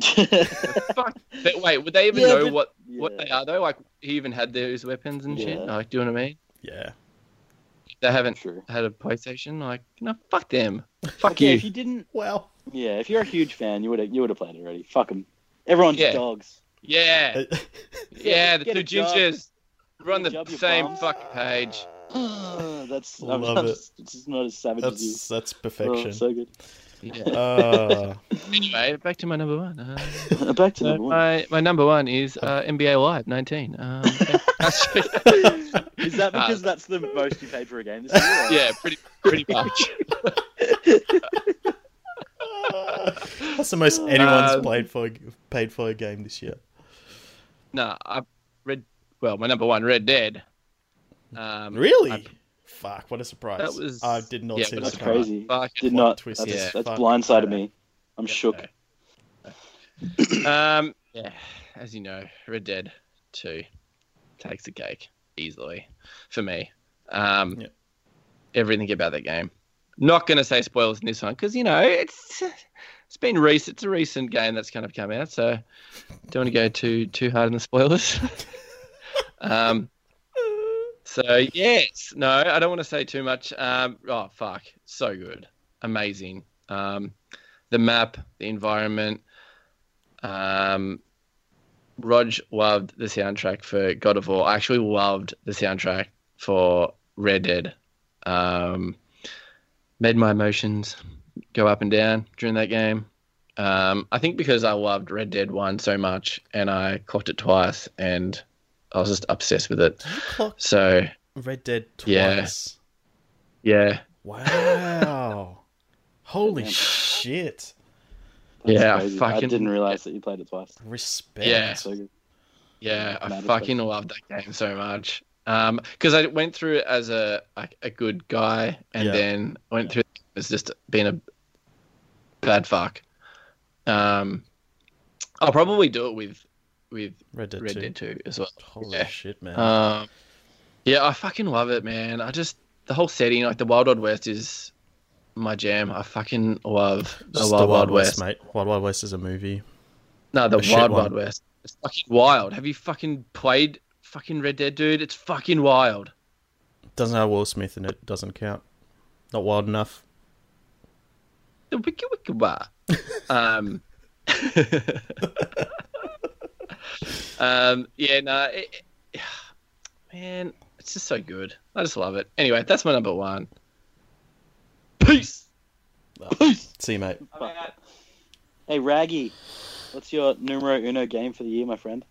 Fuck. But wait, would they even Yeah, know but- what what they are though? Like he even had those weapons and shit. Like, do you know what I mean? Yeah. They haven't True. had a PlayStation. Like, no, fuck them. Fuck Okay, you. if you didn't, Well, yeah, if you're a huge fan, you would have you would have played it already. Fuck them. Everyone's Yeah. dogs. Yeah, yeah. The two a gingers. We're on the same bums. fucking page. Ah, that's I'm, Love I'm it. Just, it's not as savage as you. that's that's Oh, perfection. so good. Yeah. Uh, anyway, back to my number one. Uh, Back to so number one. my my number one is uh, NBA Live 19. Um, Is that because that's the most you paid for a game this year? or- yeah, pretty pretty much. that's the most anyone's Um, played for paid for a game this year. No, I read. Well, my number one, Red Dead. Um, Really? I- Fuck! What a surprise! That was- I did not yeah, see it that. That's crazy. fucking Did Plot not. twist. That's, Yeah. that's blindsided me. I'm Yeah. shook. Um, yeah, as you know, Red Dead Two takes the cake easily for me. Um, Yeah. everything about that game. Not going to say spoilers in this one because you know it's it's been recent. It's a recent game that's kind of come out, so don't want to go too too hard on the spoilers. um, so yes, no, I don't want to say too much. Um, oh fuck, so good, amazing. Um, the map, the environment. Um, Rog loved the soundtrack for God of War. I actually loved the soundtrack for Red Dead. Um, made my emotions go up and down during that game. Um, I think because I loved Red Dead 1 so much and I clocked it twice and I was just obsessed with it. Did you clock So, Red Dead Yeah. twice? yeah. Wow! Holy Damn. shit! That's Yeah, I crazy. I fucking- didn't realize that you played it twice. Respect. Yeah. So good. Yeah, I Mad fucking respect. loved that game so much. Um, because I went through it as a like a good guy, and Yeah. then went through it as just being a bad fuck. Um, I'll probably do it with with Red Dead Red 2. Dead Two as well. Holy Yeah. shit, man! Um, yeah, I fucking love it, man. I just the whole setting, like the Wild Wild West, is my jam. I fucking love the Just Wild Wild West. mate. Wild Wild West is a movie. No, the The Wild. Wild West. It's fucking wild. Have you fucking played fucking Red Dead, dude? It's fucking wild. Doesn't have Will Smith in it. Doesn't count. Not wild enough. The wiki wiki wa. Um. um. Yeah. No. it- it- man, it's just so good. I just love it. Anyway, that's my number one. Peace. peace. See you, mate. Hey, Raggy, what's your numero uno game for the year, my friend?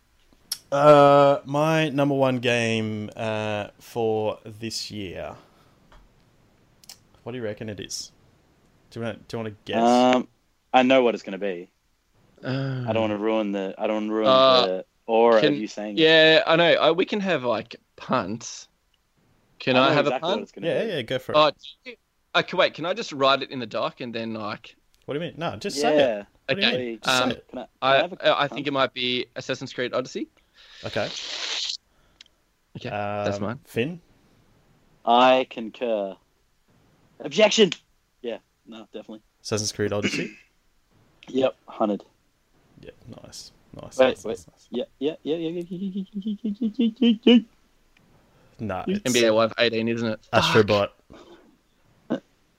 Uh, my number one game uh, for this year. What do you reckon it is? Do you want? Do you want to guess? Um, I know what it's going to be. Uh, I don't want to ruin the. I don't want to ruin Uh, the aura can- of you saying. it. Yeah, I know. Uh, we can have like punts. Can I, know have exactly a What punt? yeah, be. yeah, go for it. Oh, do you- okay. Wait, can I just write it in the doc and then like? what do you mean? No, just say it. What Okay. mean? Say Um, it. Can I, can I have a I, I think it might be Assassin's Creed Odyssey. Okay. Okay, Um, that's mine. Finn. I concur. Objection. Yeah. No, definitely. Assassin's Creed Odyssey. Yep. Hunted. Yeah, nice, nice. Wait, nice, wait. nice, nice. Yeah. Yeah. Yeah. Yeah. Yeah. Yeah. Yeah. Yeah. Yeah. Yeah. Yeah. Yeah. Nah, it's NBA Live 18, isn't it? Astrobot.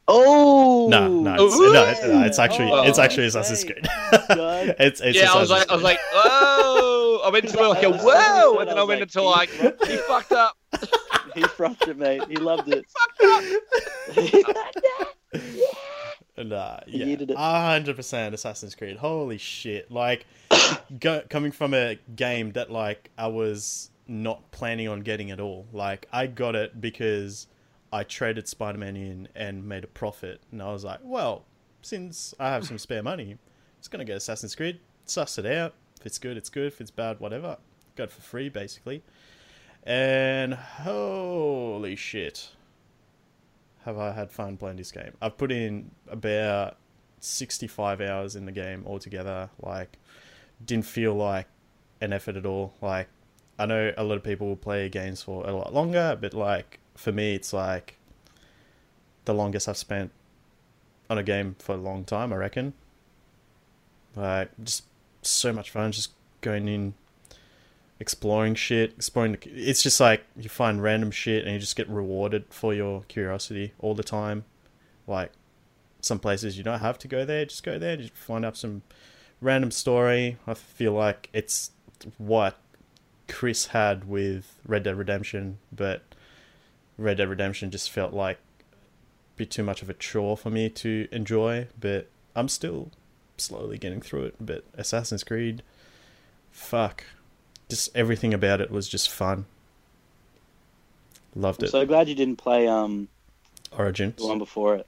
Oh. No, no, it's, no, no, it's actually Oh, it's actually okay. Assassin's Creed. It's it's yeah, I was like, I was like, whoa! I went to like a I was so whoa, and then I I went like, into like, he- he fucked up. He frothed it, mate. He loved it. Nah, He yeah, Uh, needed it. hundred percent Assassin's Creed. Holy shit! Like, go, coming from a game that like I was not planning on getting at all. Like, I got it because I traded Spider Man in and made a profit, and I was like, well, since I have some spare money, just gonna get Assassin's Creed, suss it out. If it's good, it's good. If it's bad, whatever. Got it for free, basically. And holy shit have I had fun playing this game. I've put in about 65 hours in the game altogether. Like, didn't feel like an effort at all. Like, I know a lot of people will play games for a lot longer, but like, for me, it's like the longest I've spent on a game for a long time, I reckon. Like, just so much fun just going in, exploring shit, exploring. The, it's just like you find random shit and you just get rewarded for your curiosity all the time. Like some places you don't have to go there, just go there, just find out some random story. I feel like it's what Chris had with Red Dead Redemption, but Red Dead Redemption just felt like bit too much of a chore for me to enjoy. But I'm still slowly getting through it. But Assassin's Creed, fuck, just everything about it was just fun. Loved I'm it. so glad you didn't play um Origins. the one before it.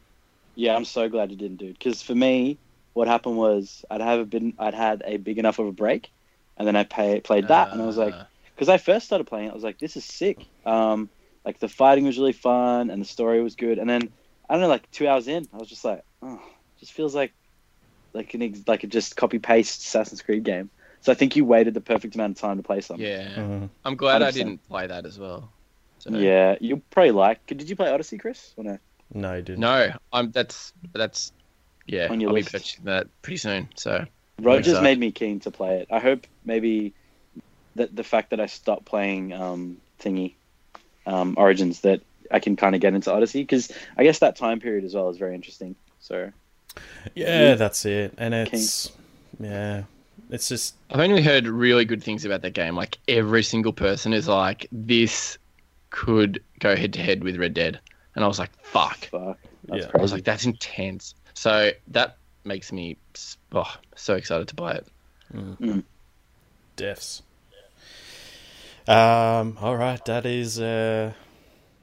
Yeah, I'm so glad you didn't, dude. Because for me, what happened was I'd have a been I'd had a big enough of a break, and then I pay, played that, and I was like, Uh, because I first started playing it, I was like, this is sick. Um, like the fighting was really fun, and the story was good, and then I don't know, like two hours in, I was just like, oh, just feels like like an ex- like a just copy paste Assassin's Creed game. So I think you waited the perfect amount of time to play something. yeah, Mhm. I'm glad I 100%. didn't play that as well. So, Yeah, you'll probably like. Did you play Odyssey, Chris? Or no? No, I didn't. No, I'm. That's that's. Yeah, On your I'll list. be purchasing that pretty soon. So Rogers made me keen to play it. I hope maybe that the fact that I stopped playing um, thingy um, Origins that I can kind of get into Odyssey because I guess that time period as well is very interesting. So Yeah, that's it. And it's yeah, it's just I've only heard really good things about that game. Like every single person is like, this could go head to head with Red Dead, and I was like, fuck. fuck, that's Yeah. I was like, that's intense. So that makes me oh, so excited to buy it. deaths. Um. All right, that is uh,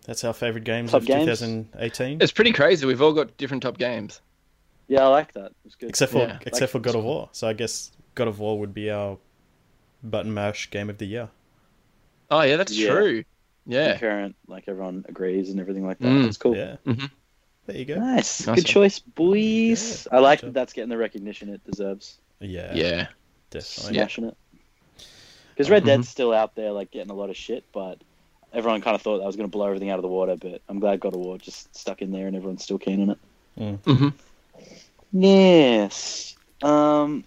that's our favorite games Top of games? 2018, It's pretty crazy. We've all got different top games. yeah, I like that. It's good. except for Yeah. except Like- for God of War. So I guess God of War would be our button mash game of the year. Oh yeah, that's Yeah. true. Yeah. Concurrent, like everyone agrees and everything like that. Mm. It's cool. Yeah. Mhm. There you go. Nice, Nice good one. choice, boys. Yeah, I like that that's getting the recognition it deserves. Yeah. Yeah. Definitely. Smashing it. Because Red Mhm. Dead's still out there, like getting a lot of shit, but everyone kind of thought that was going to blow everything out of the water. But I'm glad God of War just stuck in there, and everyone's still keen on it. hmm Yes. Um.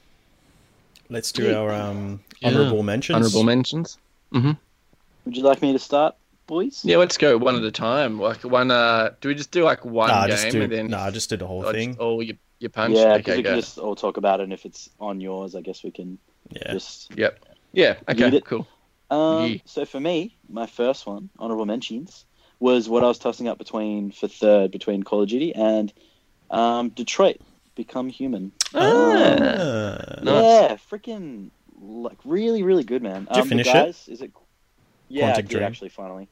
Let's do our um Yeah. honorable mentions. Honorable mentions. Would you like me to start, boys? Yeah, let's go one at a time. Like one. Uh, do we just do like one Nah, game just do and then nah, just do the whole thing. just all your your punch? Yeah, because okay, we can just all talk about it, and if it's on yours, I guess we can Yeah. just. Yep. Yeah. Okay. it. Cool. Um, Yeah. So for me, my first one, honorable mentions, was what I was tossing up between for third between Call of Duty and um, Detroit Become Human. Ah. Ah. Nice. Yeah, freaking like really, really good, man. Did you um, finish the it? guys, Is it? Yeah, I did Dream? actually finally.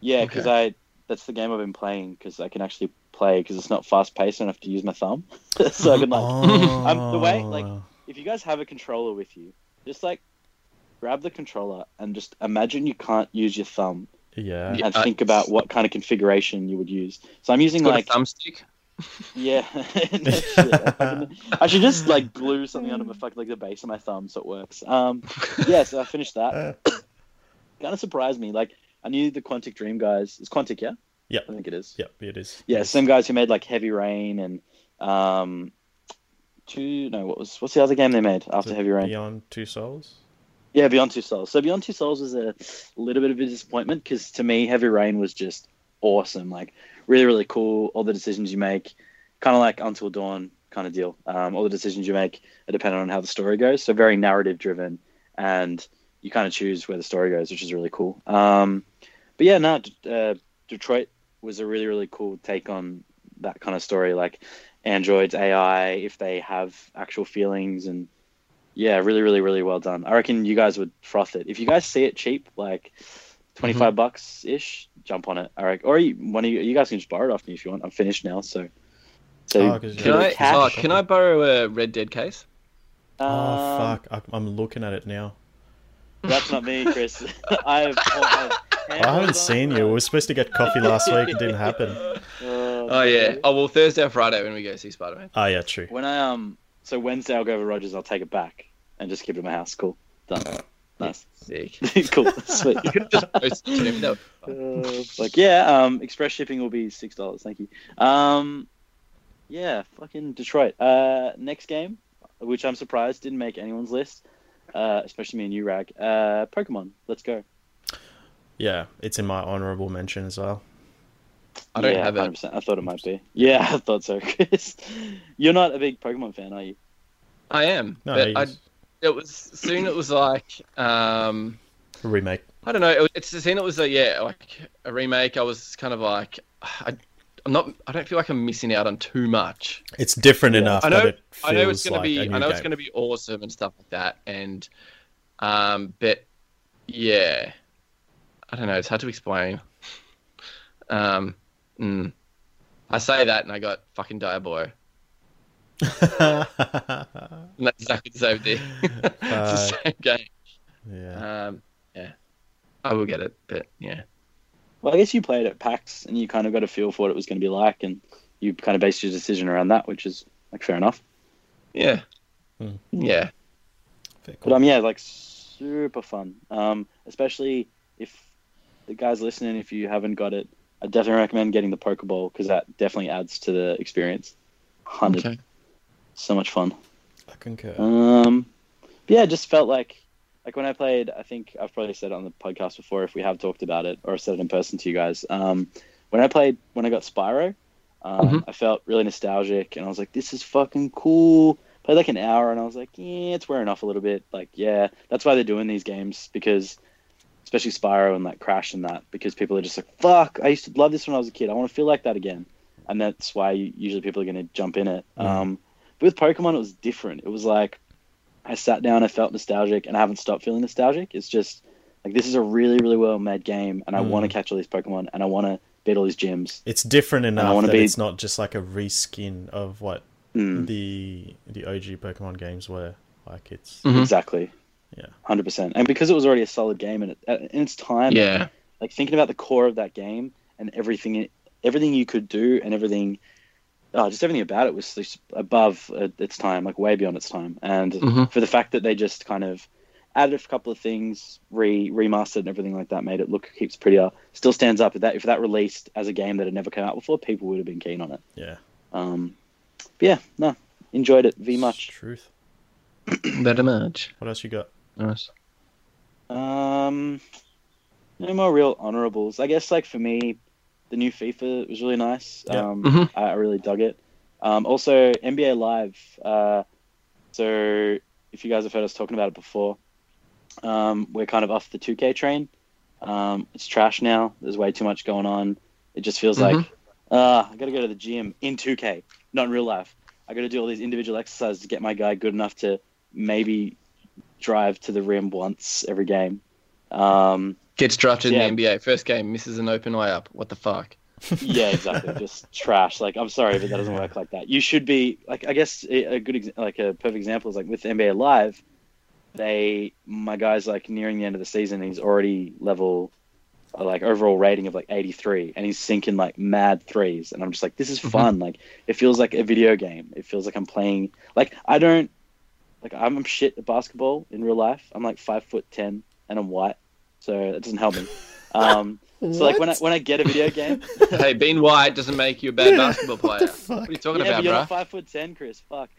Yeah, because I that's the game I've been playing because I can actually play because it's not fast paced. I have to use my thumb, so I can like Um, the way, like, Oh. if you guys have a controller with you, just like grab the controller and just imagine you can't use your thumb yeah, Yeah. and uh, think about what kind of configuration you would use. So I'm using like a thumbstick. Yeah, I, should just like glue something onto my fucking like the base of my thumb so it works. Um, yeah, so I finished that. kind of surprised me. Like I knew the Quantic Dream guys. It's Quantic, yeah. Yeah, I think it is. Yep, it is. Yeah, same guys who made like Heavy Rain and um, two. No, what was what's the other game they made after Heavy Rain? Beyond Two Souls. Yeah, Beyond Two Souls. So Beyond Two Souls was a little bit of a disappointment because to me, Heavy Rain was just awesome. Like really, really cool. All the decisions you make, kind of like Until Dawn kind of deal. Um, all the decisions you make are dependent on how the story goes. So very narrative driven, and you kind of choose where the story goes, which is really cool. Um, but yeah, no, uh, Detroit was a really, really cool take on that kind of story. Like androids, AI, if they have actual feelings and yeah, really, really, really well done. I reckon you guys would froth it if you guys see it cheap, like twenty bucks ish. Jump on it. I reckon, or you, one of you, you guys can just borrow it off me if you want. I'm finished now, so. So Oh, 'cause Can I? Oh, can I borrow a Red Dead case? Oh Um, fuck! I, I'm looking at it now. That's not me, Chris. I've, I've I haven't seen you. We were supposed to get coffee last week. It didn't happen. Oh yeah. Oh well, Thursday or Friday when we go see Spider Man. Oh yeah, true. When I um, so Wednesday I'll go over Rogers. I'll take it back and just keep it in my house. Cool, done. Nice, Sick. cool, sweet. You could just post it to me. That would be fun. Uh, like yeah, um, express shipping will be six dollars. Thank you. Um, yeah, fucking Detroit. Uh, next game, which I'm surprised didn't make anyone's list, uh, especially me and you, Rag. Uh, Pokemon. Let's go. Yeah, it's in my honorable mention as well. I don't yeah, have it. 100%. I thought it might be. Yeah, I thought so, Chris. You're not a big Pokemon fan, are you? I am, No, but I, he's- it was soon. It was like um, a remake. I don't know. It, was- it's the scene. It was a yeah, like a remake. I was kind of like, I, I'm not. I don't feel like I'm missing out on too much. It's different enough I know. that it feels I know it's gonna like be. I new know it's gonna be awesome and stuff like that. And um, but yeah, I don't know. It's hard to explain. Um, mm. I say that and I got fucking Diablo. And that's exactly the same thing. it's the same game. yeah. Um, yeah, I will get it, but yeah, Well, I guess you played at PAX and you kind of got a feel for what it was going to be like, and you kind of based your decision around that, which is like fair enough. yeah, Hmm. yeah. Fair But call. um, yeah, like super fun. Um, especially if the guys listening, if you haven't got it, I definitely recommend getting the Pokeball because that definitely adds to the experience. Hundred, Okay. So much fun. I concur. Um, but yeah, it just felt like like when I played. I think I've probably said it on the podcast before if we have talked about it or said it in person to you guys. Um, when I played when I got Spyro, um, Mhm. I felt really nostalgic and I was like, "This is fucking cool." Played like an hour and I was like, "Yeah, it's wearing off a little bit." Like, yeah, that's why they're doing these games because, especially Spyro and like Crash and that, because people are just like, "Fuck, I used to love this when I was a kid. I want to feel like that again." And that's why usually people are going to jump in it. Mm. Um, but with Pokemon, it was different. It was like I sat down, I felt nostalgic, and I haven't stopped feeling nostalgic. It's just like this is a really, really well made game, and I Mm. want to catch all these Pokemon, and I want to beat all these gyms. It's different enough wanna that be- it's not just like a reskin of what Mm, the the OG Pokemon games were. Like it's Mhm. Exactly. Yeah. Hundred percent. And because it was already a solid game, and it, uh, in its time, Yeah, like thinking about the core of that game and everything, everything you could do, and everything, oh, just everything about it was just above uh, its time, like way beyond its time. And Mhm. for the fact that they just kind of added a couple of things, re remastered and everything like that, made it look heaps prettier. Still stands up. If that if that released as a game that had never come out before, people would have been keen on it. yeah, Um, but yeah, no, enjoyed it v much. truth. better much. What else you got? Nice. Um, no more real honorables. I guess like for me, the new FIFA was really nice. Yeah. Um, Mhm. I, I really dug it. Um, also NBA Live. Uh, so if you guys have heard us talking about it before, um, we're kind of off the 2K train. Um, it's trash now. There's way too much going on. It just feels Mhm. like, uh, I got to go to the gym in 2K, not in real life. I got to do all these individual exercises to get my guy good enough to maybe drive to the rim once every game. Um, Gets drafted Yeah. in the NBA. First game misses an open eye up. What the fuck? yeah, exactly. Just trash. Like, I'm sorry, but that doesn't work like that. You should be like, I guess a good, ex- like a perfect example is like with NBA Live. They, my guy's like nearing the end of the season. He's already level, like overall rating of like 83, and he's sinking like mad threes. And I'm just like, this is mm-hmm. fun. Like, it feels like a video game. It feels like I'm playing. Like, I don't, like, I'm shit at basketball in real life. I'm like five foot ten, and I'm white, so that doesn't help me. Um, so like when I when I get a video game, hey, being white doesn't make you a bad basketball player. the What, are you talking yeah, but about, you're bro? not five foot ten, Chris. Fuck,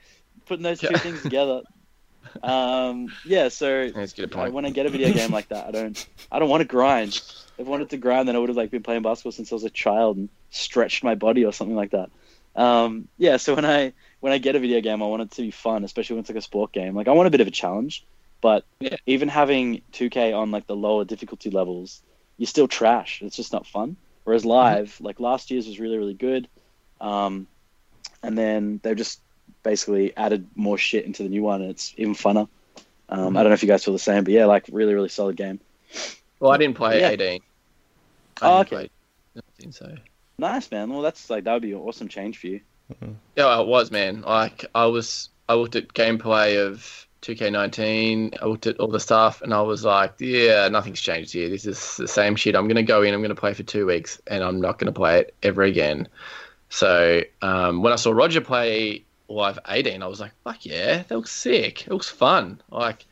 putting those two things together. Um, yeah, so That's a good point. when I get a video game like that, I don't I don't want to grind. If I wanted to grind, then I would have like been playing basketball since I was a child and stretched my body or something like that. Um, yeah, so when I when I get a video game, I want it to be fun, especially when it's like a sport game. Like I want a bit of a challenge, but Yeah. even having 2K on like the lower difficulty levels, you're still trash. It's just not fun. Whereas live, like last year's was really really good, um, and then they've just basically added more shit into the new one, and it's even funner. Um, I don't know if you guys feel the same, but yeah, like really really solid game. Well, I didn't play Yeah. 18. Oh, okay. didn't play 19, so. Nice man. Well, that's like that would be an awesome change for you. Yeah, well, it was, man. Like, I was, I looked at gameplay of 2K19, I looked at all the stuff, and I was like, yeah, nothing's changed here. This is the same shit. I'm going to go in, I'm going to play for two weeks, and I'm not going to play it ever again. So, um, when I saw Roger play Live 18, I was like, fuck yeah, that looks sick. It looks fun. Like,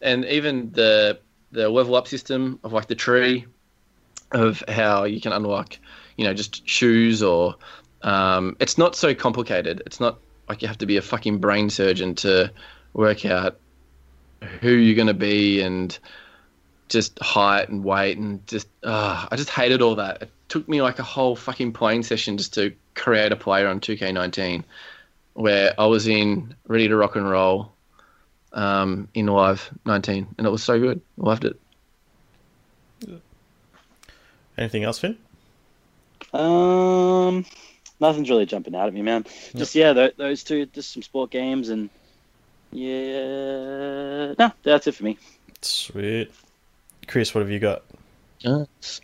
and even the the level up system of like the tree of how you can unlock, you know, just shoes or um, it's not so complicated. It's not like you have to be a fucking brain surgeon to work out who you're going to be and just height and weight and just uh, I just hated all that. It took me like a whole fucking playing session just to create a player on 2K19 where I was in ready to rock and roll um, in Live 19 and it was so good. I loved it. Anything else, Finn? Um, nothing's really jumping out at me, man. Just yeah, th- those two, just some sport games, and yeah, no, that's it for me. Sweet. Chris, what have you got? Yes.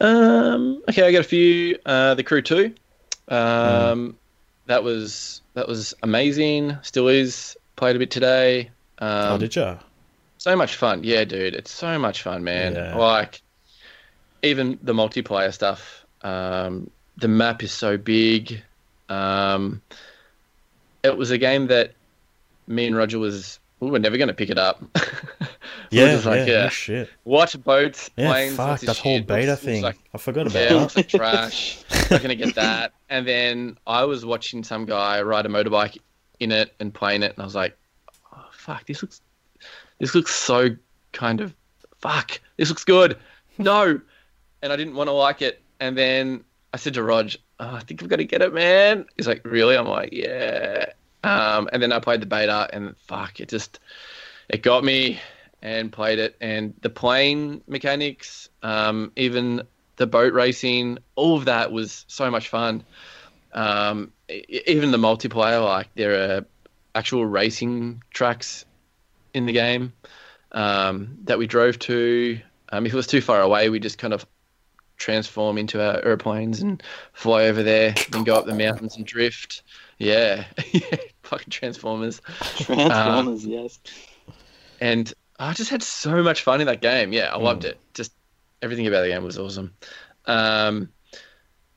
Um, okay, I got a few. Uh, the Crew Two. Um, That was that was amazing. Still is. Played a bit today. Um, oh, did you? so much fun. Yeah, dude, it's so much fun, man. Yeah. Like even the multiplayer stuff. Um, the map is so big. Um, it was a game that me and Roger was. We were never going to pick it up. Yeah, just like, yeah, yeah. shit. Watch boats, Yeah, planes. fuck that whole shit. beta Looks- looks thing. like I forgot about yeah, that. looks like trash. Not gonna get that. And then I was watching some guy ride a motorbike in it and playing it, and I was like, oh, "Fuck, this looks, this looks so kind of, fuck, this looks good." No, and I didn't want to like it. And then I said to Rog, oh, "I think I've got to get it, man." He's like, "Really?" I'm like, "Yeah." Um, and then I played the beta, and fuck, it just, it got me and played it. And the plane mechanics, um, even the boat racing, all of that was so much fun. Um, even the multiplayer, like there are actual racing tracks in the game um, that we drove to. Um, if it was too far away, we just kind of transform into our airplanes and fly over there and go up the mountains and drift. Yeah, fucking Transformers Transformers, yes. and I just had so much fun in that game. Yeah, I loved it. Just everything about the game was awesome. Um,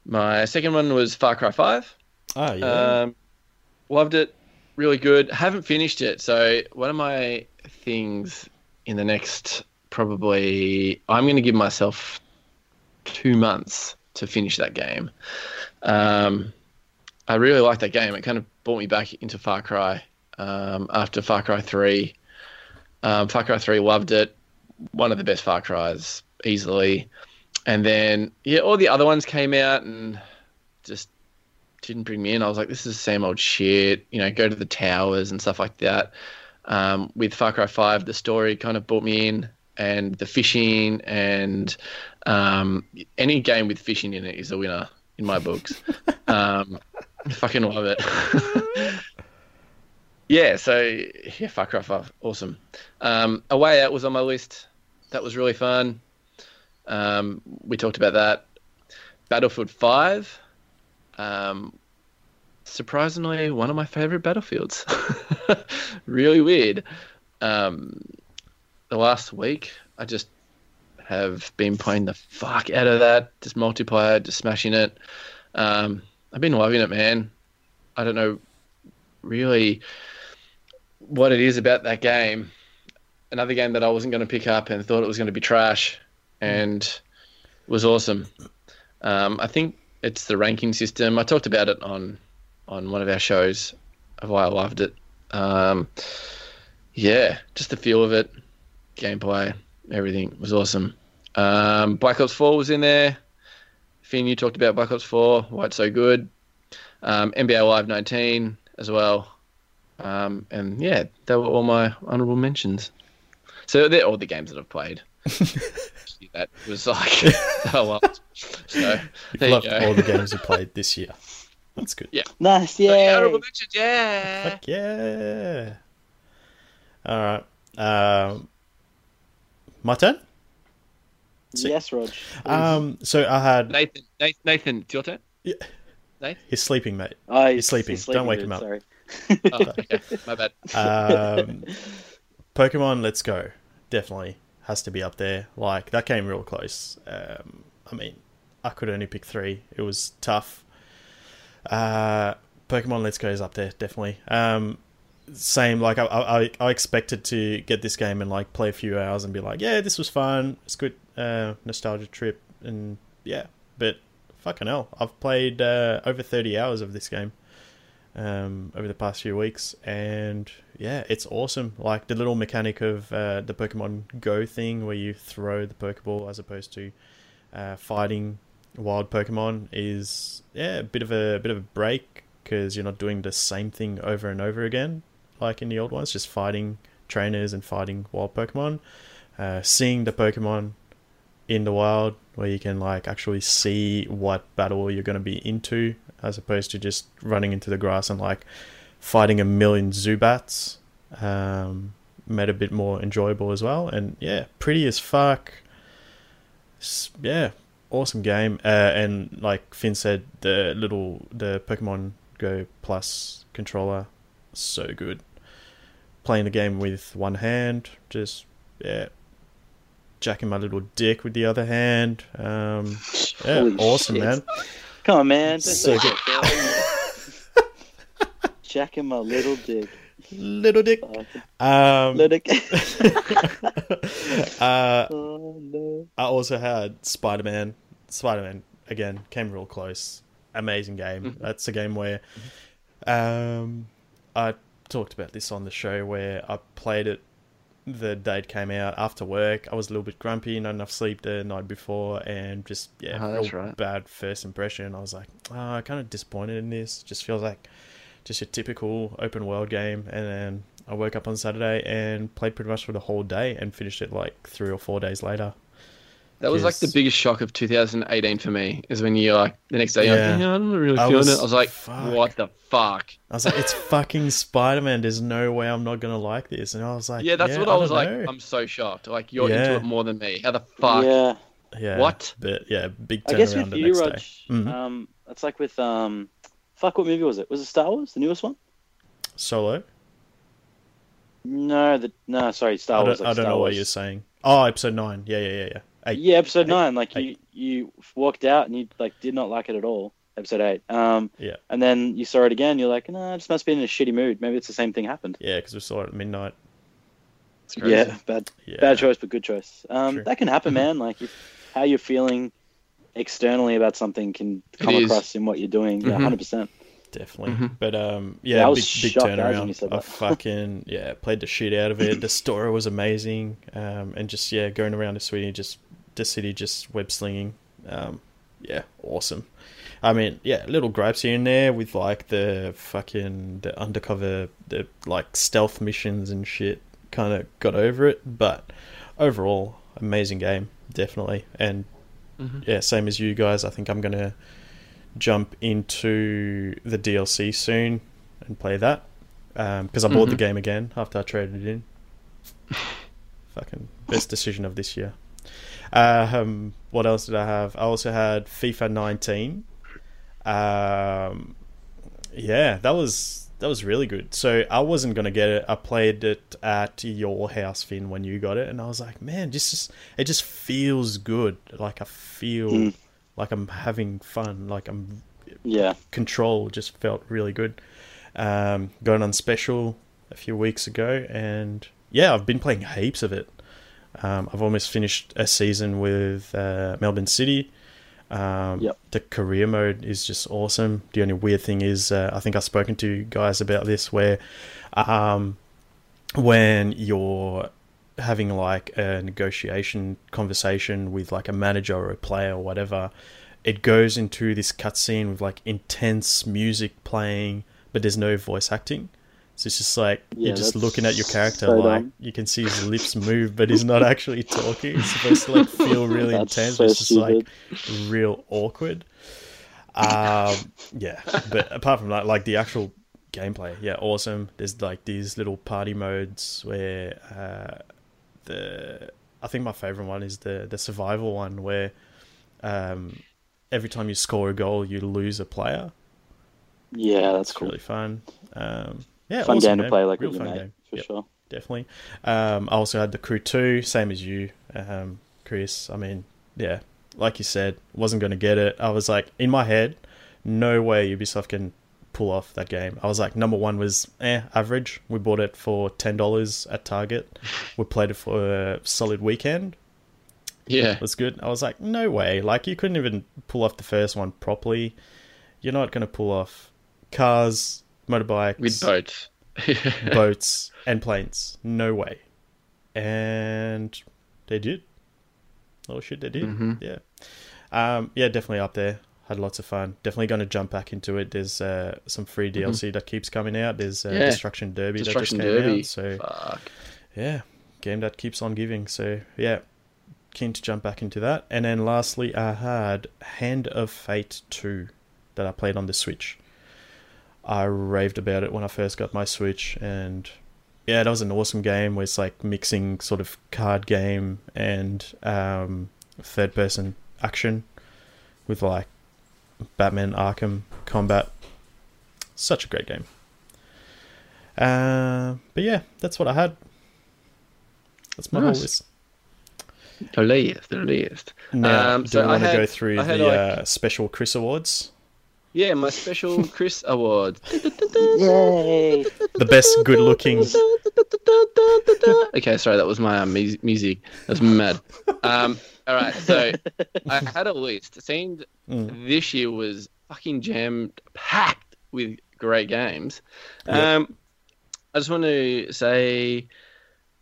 my second one was Far Cry Five. Ah, yeah. Um, loved it. Really good. Haven't finished it. So one of my things in the next probably I'm going to give myself two months to finish that game. Um, I really like that game. It kind of brought me back into Far Cry um, after Far Cry Three. Um, Far Cry Three loved it. One of the best Far Cries easily. And then yeah, all the other ones came out and just didn't bring me in. I was like, this is the same old shit. You know, go to the towers and stuff like that. Um, with Far Cry Five, the story kind of brought me in, and the fishing and um, any game with fishing in it is a winner in my books. um, fucking love it. yeah, so yeah, Far Cry Five, awesome. Um, A Way Out was on my list. That was really fun. Um, we talked about that. Battlefield 5. Um, surprisingly, one of my favorite battlefields. really weird. Um, the last week, I just have been playing the fuck out of that. Just multiplayer, just smashing it. Um, I've been loving it, man. I don't know really what it is about that game. Another game that I wasn't going to pick up and thought it was going to be trash, and was awesome. Um, I think it's the ranking system. I talked about it on on one of our shows of why I loved it. Um, yeah, just the feel of it, gameplay, everything was awesome. Um, Black Ops 4 was in there. Finn, you talked about Black Ops 4, why it's so good. Um, NBA Live 19 as well. Um, and yeah, they were all my honorable mentions. So they're all the games that I've played. that was like a lot. So You've there you loved all the games you played this year. That's good. Yeah. Nice, yeah, yeah. honorable mentions, yeah. Fuck yeah. All right. Um, my turn. Sick. Yes, Rog. Um, so I had Nathan, Nathan, Nathan, it's your turn. Nathan? He's sleeping, mate. oh, he's sleeping. Don't wake dude, him up. Sorry. Oh, okay, my bad. Um, Pokemon Let's Go definitely has to be up there. Like that came real close. Um, I mean, I could only pick three. It was tough. Uh, Pokemon Let's Go is up there definitely. Um, same like I, I I expected to get this game and like play a few hours and be like, yeah, this was fun. It's good uh, nostalgia trip and yeah, but fucking hell, I've played uh, over thirty hours of this game um, over the past few weeks, and yeah, it's awesome. Like the little mechanic of uh, the Pokemon Go thing, where you throw the Pokeball as opposed to uh, fighting wild Pokemon, is yeah a bit of a, bit of a break because you're not doing the same thing over and over again like in the old ones, just fighting trainers and fighting wild Pokemon. Uh, seeing the Pokemon in the wild where you can like actually see what battle you're going to be into as opposed to just running into the grass and like fighting a million Zubats um, made a bit more enjoyable as well. And yeah, pretty as fuck. Yeah, awesome game. Uh, and like Finn said, the little the Pokemon Go Plus controller, so good. Playing the game with one hand, just yeah, jacking my little dick with the other hand. Um, yeah, Holy awesome, shit. man. Come on, man. Don't So good. that. Jack and my little dick. Little dick. Oh, Um, little dick. uh, oh no. I also had Spider Man. Spider Man again came real close. Amazing game. Mhm. That's a game where um, I talked about this on the show where I played it the day it came out after work. I was a little bit grumpy, not enough sleep the night before, and just yeah, Oh, that's real right. bad first impression. I was like, ah, oh, kind of disappointed in this. Just feels like just a typical open world game. And then I woke up on Saturday and played pretty much for the whole day and finished it like three or four days later. That was like the biggest shock of 2018 for me. Is when you're like the next day, you're Yeah. like, yeah, I'm not really I feeling was- it. I was like, fuck. what the fuck? I was like, it's fucking Spider Man. There's no way I'm not gonna like this. And I was like, yeah, that's what I, was like. know. I'm so shocked. Like you're Yeah. into it more than me. How the fuck? Yeah. yeah, what? But yeah, big I guess with you, next Rog, day. Mhm. um, it's like with um, fuck, what movie was it? Was it Star Wars, the newest one? Solo. No, the no, sorry, Star I Wars. don't, like I don't Star know what you're saying. Oh, episode nine. Yeah, yeah, yeah, yeah. Eight. Yeah, episode Eight. nine. Like Eight. you, you walked out and you like did not like it at all. Episode eight. Um, Yeah. and then you saw it again. You're like, no, I just must be in a shitty mood. Maybe it's the same thing happened. Yeah, because we saw it at midnight. It's crazy. Yeah, bad, Yeah. bad choice, but good choice. Um, True. that can happen, man. Like if, how you're feeling externally about something can come across in what you're doing. Yeah, Mhm. hundred percent. Definitely. Mhm. But um, Yeah, yeah, I was big big shocked when you turnaround. said I that. fucking yeah, played the shit out of it. The story was amazing. Um, and just yeah, going around the city, just the city, just web slinging. Um, yeah, awesome. I mean, yeah, little gripes here and there with like the fucking the undercover, the like stealth missions and shit. Kind of got over it, but overall, amazing game, definitely. And Mhm. yeah, same as you guys. I think I'm gonna jump into the DLC soon and play that because I bought the Mhm. game again after I traded it in. Fucking best decision of this year. Um, what else did I have? I also had FIFA 19. Um, yeah, that was that was really good. So I wasn't gonna get it. I played it at your house, Finn, when you got it, and I was like, man, this just it just feels good. Like I feel Mm. like I'm having fun. Like I'm Yeah. control just felt really good. Um, it on special a few weeks ago, and yeah, I've been playing heaps of it. Um, I've almost finished a season with uh, Melbourne City. Um, Yep. The career mode is just awesome. The only weird thing is, uh, I think I've spoken to guys about this, where um, when you're having like a negotiation conversation with like a manager or a player or whatever, it goes into this cutscene with like intense music playing, but there's no voice acting. So it's just like Yeah, you're just looking at your character, so like dumb. you can see his lips move, but he's not actually talking. It's supposed to like feel really intense, so but it's just like real awkward. Um, yeah, but apart from that, like the actual gameplay, yeah, awesome. There's like these little party modes where uh, the I think my favorite one is the the survival one where um, every time you score a goal, you lose a player. Yeah, that's cool. really fun. Um, yeah, fun awesome, game to man. play like Real with your fun mate, game. for Yep sure. definitely. Um, I also had the Crew 2, same as you, um, Chris. I mean, yeah, like you said, wasn't going to get it. I was like, in my head, no way Ubisoft can pull off that game. I was like, number one was eh, average. We bought it for $10 at Target. We played it for a solid weekend. Yeah. It was good. I was like, no way. Like, you couldn't even pull off the first one properly. You're not going to pull off cars, motorbikes With boats. boats and planes. No way. And they did. Oh shit, they did. Mhm. Yeah. Um, yeah, definitely up there. Had lots of fun. Definitely going to jump back into it. There's uh, some free DLC that keeps coming out. There's uh, Mm-hmm. Yeah. Destruction Derby Destruction that just came Derby. out. So Fuck. yeah, game that keeps on giving. So yeah, keen to jump back into that. And then lastly, I had Hand of Fate 2 that I played on the Switch. I raved about it when I first got my Switch, and yeah, that was an awesome game where it's like mixing sort of card game and um, third person action with like Batman Arkham combat. Such a great game. Uh, but yeah, that's what I had. That's my Nice. whole list. The list. The list. Now, Um, do so I want to had- go through I the like- uh, special Chris Awards? Yeah, my special Chris Award. Yay! The best good looking. okay, sorry, that was my um, mu- music. That's mad. Um, all right, so I had a list. It seemed Mm. this year was fucking jammed packed with great games. Yeah. Um, I just want to say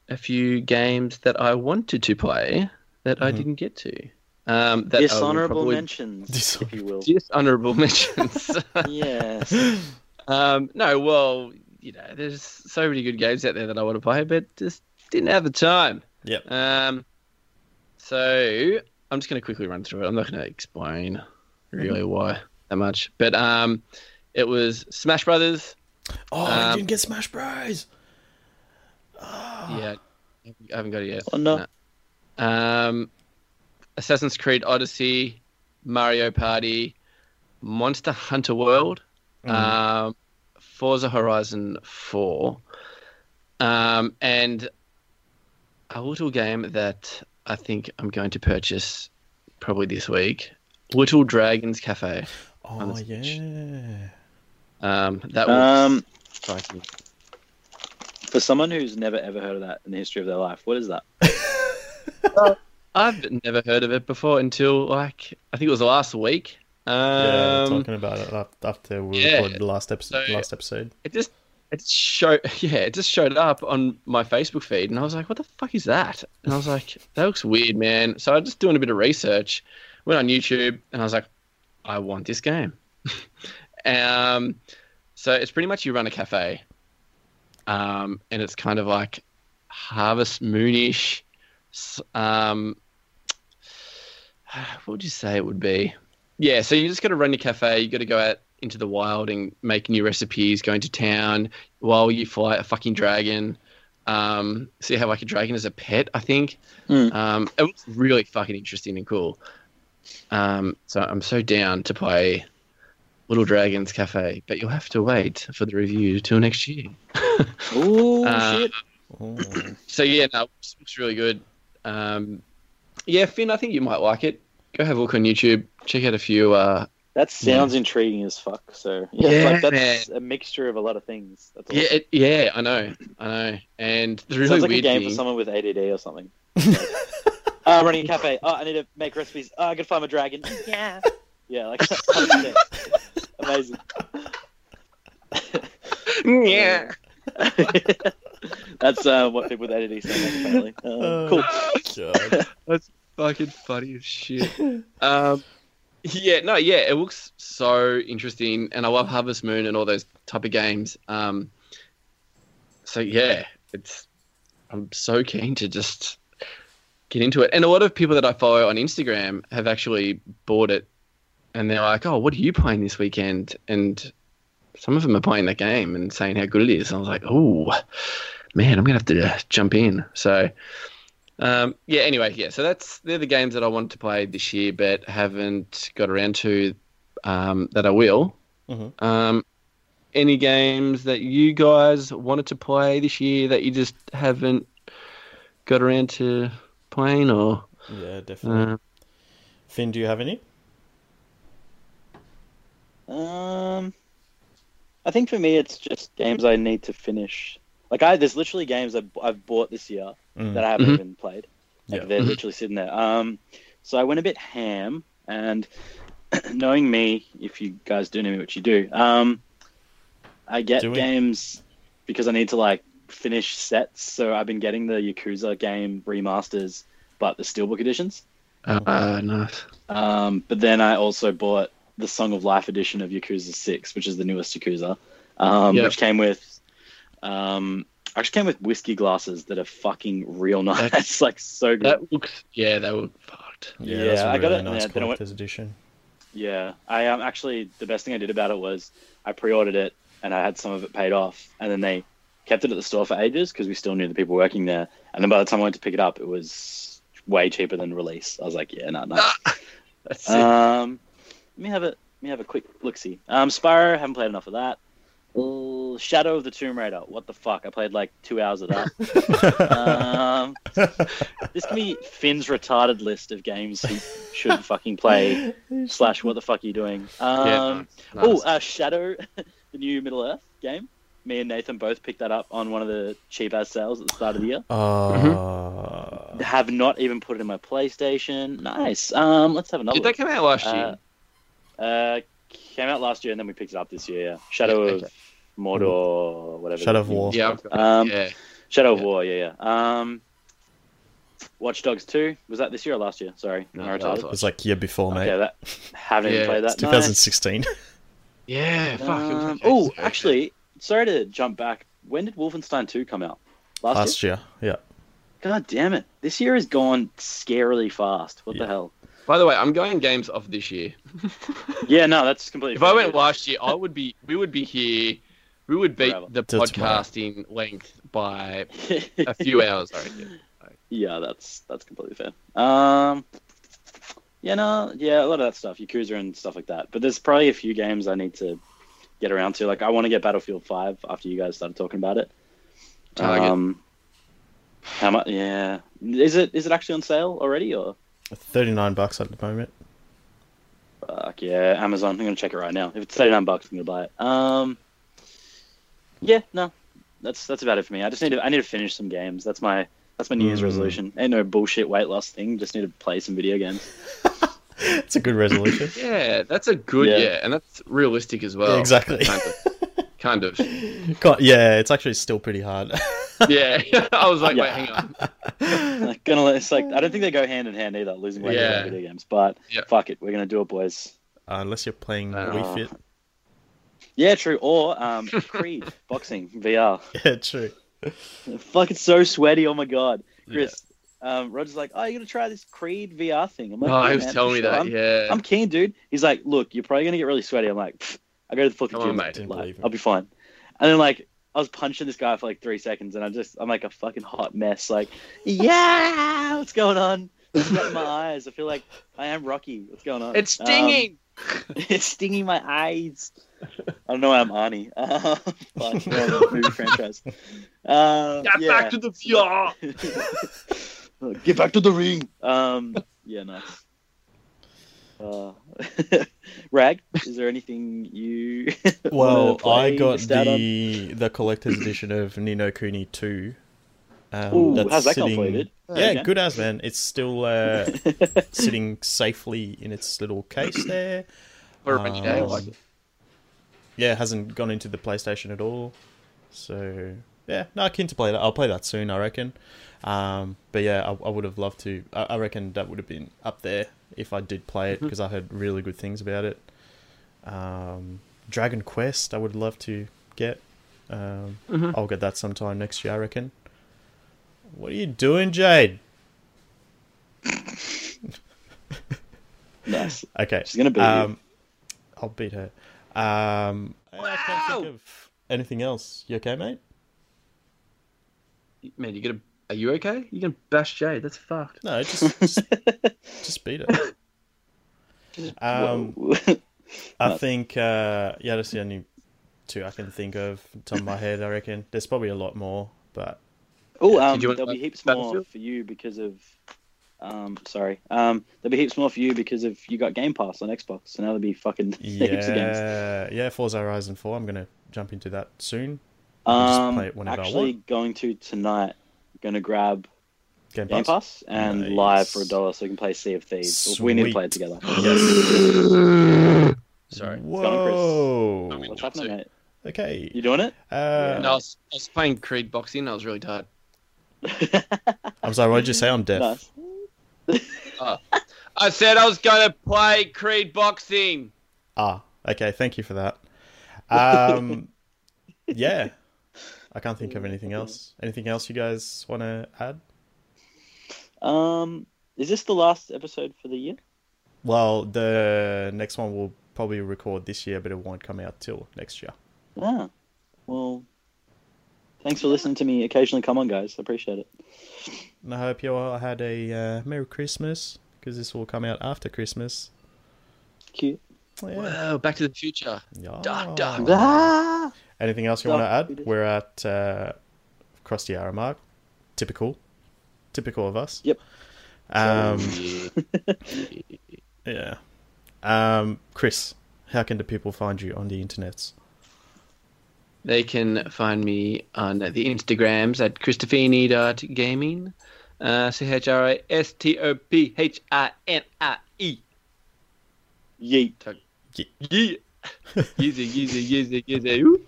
a few games that I wanted to play that I Mhm. didn't get to. Um, that I will Dishonorable probably- mentions, Dis- if you will. Just honorable mentions. yes. Um, no, well, you know, there's so many good games out there that I want to play, but just didn't have the time. Yep. Um, so I'm just going to quickly run through it. I'm not going to explain really why that much, but um, it was Smash Brothers. Oh, Um, you didn't get Smash Bros. Yeah, I haven't got it yet. Oh, no. No. Um, Assassin's Creed Odyssey, Mario Party, Monster Hunter World, Mm. um, Forza Horizon 4, um, and a little game that I think I'm going to purchase probably this week Little Dragons Cafe. oh the Switch. yeah. Um, that was Um, striking. for someone who's never ever heard of that in the history of their life, what is that? I've never heard of it before until like I think it was the last week. Yeah, Um, talking about it after we yeah, recorded the last episode. so- last episode. it just it showed yeah it just showed up on my facebook feed and i was like what the fuck is that and i was like that looks weird man so i was just doing a bit of research went on youtube and i was like i want this game um so it's pretty much you run a cafe um and it's kind of like harvest moonish um what would you say it would be yeah so you just got to run your cafe you got to go out into the wild and make new recipes, going to town while you fight a fucking dragon. Um, so you have like a dragon as a pet, I think. Mm. Um, it was really fucking interesting and cool. Um, so I'm so down to play Little Dragons Cafe, but you'll have to wait for the review till next year. Ooh, Uh, shit. Oh. So yeah, no, it looks, looks really good. Um, yeah, Finn, I think you might like it. Go have a look on YouTube. Check out a few. Uh, That sounds intriguing as fuck. So yeah, Yeah, like that's a mixture of a lot of things. That's yeah, it, yeah, I know, I know. And the really sounds like a game thing, for someone with ADD or something. uh, running a cafe. Oh, I need to make recipes. Oh, I gotta find my dragon. Yeah. Yeah, like 100%. amazing. yeah. That's uh, what people with ADD sound like, apparently. Uh, cool. God. Fucking funny as shit. um, yeah, no, yeah, it looks so interesting, and I love Harvest Moon and all those type of games. Um, so yeah, it's I'm so keen to just get into it, and a lot of people that I follow on Instagram have actually bought it, and they're like, "Oh, what are you playing this weekend?" And some of them are playing that game and saying how good it is. And I was like, "Oh, man, I'm gonna have to jump in." So. Um, yeah. Anyway, yeah. So that's they're the games that I wanted to play this year, but haven't got around to. Um, that I will. Mhm. Um, any games that you guys wanted to play this year that you just haven't got around to playing, or Yeah, definitely. uh, Finn, do you have any? Um, I think for me, it's just games I need to finish. Like I, there's literally games I've, I've bought this year Mm. that I haven't Mhm. even played. Like Yeah. they're Mhm. literally sitting there. Um, so I went a bit ham, and knowing me, if you guys do know me, which you do, um, I get Do we? games because I need to like finish sets. So I've been getting the Yakuza game remasters, but the steelbook editions. uh, nice. Um, but then I also bought the Song of Life edition of Yakuza Six, which is the newest Yakuza, um, Yep. which came with, um, actually came with whiskey glasses that are fucking real nice. That's- It's like so good. That looks. Yeah, that look fucked. Yeah, Yeah, that's a I got really it, nice yeah, I collector's edition. Yeah, I um, actually the best thing I did about it was I pre-ordered it and I had some of it paid off, and then they kept it at the store for ages because we still knew the people working there. And then by the time I went to pick it up, it was way cheaper than release. I was like, yeah, no, no. That's it. Um, let me have a let me have a quick look see. Um, Spyro, haven't played enough of that. Uh, Shadow of the Tomb Raider. What the fuck? I played like two hours of that. um, this can be Finn's retarded list of games he should fucking play. Slash, what the fuck are you doing? Um, yeah, nice, Oh, uh, Shadow, the new Middle Earth game. Me and Nathan both picked that up on one of the cheap ass sales at the start of the year. Uh, Have not even put it in my PlayStation. Nice. Um, let's have another. Did that come out last year? Uh, uh, came out last year and then we picked it up this year. Yeah, Shadow Yeah, of Mordor, whatever. Shadow of War. yeah, I've got it. Um, yeah. Shadow of Yeah. War. Yeah, yeah. Um, Watch Dogs Two was that this year or last year? Sorry, No, Am I was it was like year before, mate. Okay, that haven't Yeah, even played that. Nice. 2016. Yeah, fuck. Um, oh, actually, sorry to jump back. When did Wolfenstein 2 come out? Last, Last year? year, yeah. God damn it. This year has gone scarily fast. What Yeah. the hell? By the way, I'm going games off this year. Yeah, no, that's completely If I went last year, I would be. We would be here. We would beat Forever. the Till tomorrow. podcasting length by a few hours. I reckon. yeah, that's that's completely fair. Um, yeah, no, yeah, a lot of that stuff, Yakuza and stuff like that. But there's probably a few games I need to get around to. Like, I want to get Battlefield 5 after you guys started talking about it. Target. Um, how much? Yeah, is it is it actually on sale already or? 39 bucks at the moment. Fuck yeah, Amazon. I'm gonna check it right now. If it's 39 bucks, I'm gonna buy it. Um, yeah, no, that's that's about it for me. I just need to I need to finish some games. That's my that's my New Year's Mm. resolution. Ain't no bullshit weight loss thing. Just need to play some video games. It's a good resolution. Yeah, that's a good yeah, Yeah. and that's realistic as well. Yeah, exactly. Kind of. Kind of. God, yeah, it's actually still pretty hard. Yeah, I was like, Yeah. wait, hang on. like, gonna it's like I don't think they go hand in hand either. Losing weight Yeah. and video games, but Yeah. fuck it, we're gonna do it, boys. Uh, unless you're playing Uh, Wii Fit. Yeah, true. Or um, Creed boxing VR. Yeah, true. Fuck, it's so sweaty. Oh my god, Chris. Um, Roger's like, oh, you're gonna try this Creed VR thing. I'm like, Oh, "Yeah, he was man, telling me sure. that. I'm- Yeah. I'm keen, dude. He's like, look, you're probably gonna get really sweaty. I'm like, "Pfft, I go to the fucking Come on, gym. mate. Didn't Like. I'll be fine. And then like I was punching this guy for like three seconds, and I'm just I'm like a fucking hot mess. Like, yeah, what's going on? It's in my eyes. I feel like I am Rocky. What's going on? It's Um, stinging. it's stinging my eyes. I don't know why I'm Arnie. Uh, fuck, no, the movie franchise. Uh, Get yeah. back to the VR. Get back to the ring. Um, yeah, nice. Uh, Rag, is there anything you? Well, play, I got missed on? the the collector's edition of Ni no Kuni 2. Um, Ooh, that's how's that sitting- completed? Yeah, Okay. good as man. It's still uh, sitting safely in its little case there. For a rainy day, I Um, like it. Yeah, it hasn't gone into the PlayStation at all. So yeah, no, keen to play that. I'll play that soon, I reckon. Um, but yeah, I, I would have loved to. I, I reckon that would have been up there if I did play it because I heard really good things about it. Um, Dragon Quest, I would love to get. Um, Mhm. I'll get that sometime next year, I reckon. What are you doing, Jade? nice. Okay. She's gonna beat you. um, I'll beat her. Um, I can't think Wow. of anything else. You okay, mate? Man, you gonna? Are you okay? You gonna bash Jade? That's fucked. No, just just, just beat it. Um, I think uh, yeah, that's the only two I can think of on top of my head. I reckon there's probably a lot more, but oh, um, did you want there'll be heaps more for you because of. Um, sorry. Um, there'll be heaps more for you because of you got Game Pass on Xbox, so now there'll be fucking heaps of games. yeah, yeah, Forza Horizon Four. I'm gonna jump into that soon. I'll just Um, play it whenever I actually want. going to tonight. Going to grab Game Game Pass. Pass and Nice. live for a dollar, so we can play Sea of Thieves. We need to play it together. Yes. Sorry. Whoa. I mean, What's happening, mate? Okay. You doing it? Uh, No, I was, I was playing Creed boxing. I was really tired. I'm sorry. What did you say? I'm deaf. nice. I said I was gonna play Creed boxing. Ah, okay. Thank you for that. Um, yeah, I can't think of anything else. Anything else you guys want to add? Um, is this the last episode for the year? Well, the next one will probably record this year, but it won't come out till next year. Ah, well, thanks for listening to me occasionally. Come on, guys, I appreciate it. And I hope you all had a uh, Merry Christmas because this will come out after Christmas. Cute. Yeah. Wow, Back to the Future. Yeah. Dark, dark. Ah, Anything else you want to add? We're at uh, across the hour mark. Typical, typical of us. Yep. Um, yeah. Um, Chris, how can the people find you on the internets? They can find me on the Instagrams at Christophinie.gaming. Uh, C H R I S T O P H I N I E. yeet. Yeah. Easy, easy, easy, easy. Ooh.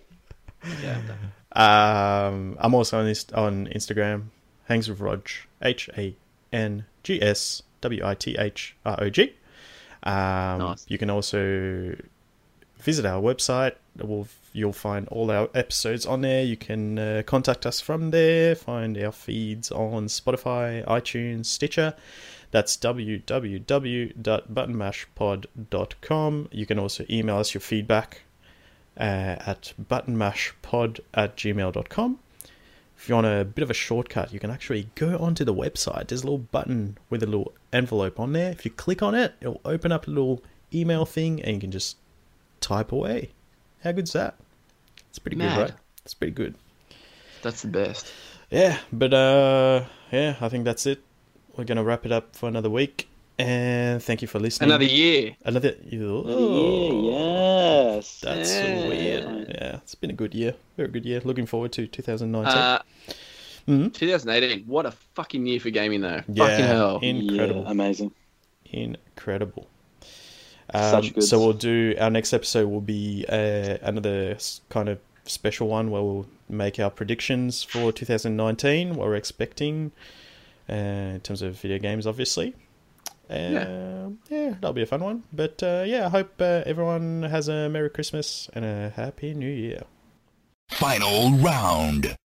Yeah, I'm done. Um, I'm also on Inst- on Instagram. Hangs with Rog. H A N G S W I T H R O G. Um, Nice. You can also visit our website. We'll, you'll find all our episodes on there. You can uh, contact us from there. Find our feeds on Spotify, iTunes, Stitcher. That's www.buttonmashpod.com. You can also email us your feedback uh, at buttonmashpod at gmail.com. If you want a bit of a shortcut, you can actually go onto the website. There's a little button with a little envelope on there. If you click on it, it'll open up a little email thing and you can just type away. How good's that? It's pretty Mad. good, right? It's pretty good. That's the best. Yeah, but uh yeah, I think that's it. We're gonna wrap it up for another week. And thank you for listening. Another year. Another year. yes. That's Yeah. weird. Yeah, it's been a good year. Very good year. Looking forward to 2019. Uh, Mhm. 2018. What a fucking year for gaming, though. Yeah, Fucking hell. incredible. Yeah, amazing. Incredible. Such Um, so we'll do our next episode will be uh, another kind of special one where we'll make our predictions for 2019, what we're expecting uh, in terms of video games, obviously. Uh, Yeah. yeah, that'll be a fun one. But uh, yeah, I hope uh, everyone has a Merry Christmas and a Happy New Year. Final round.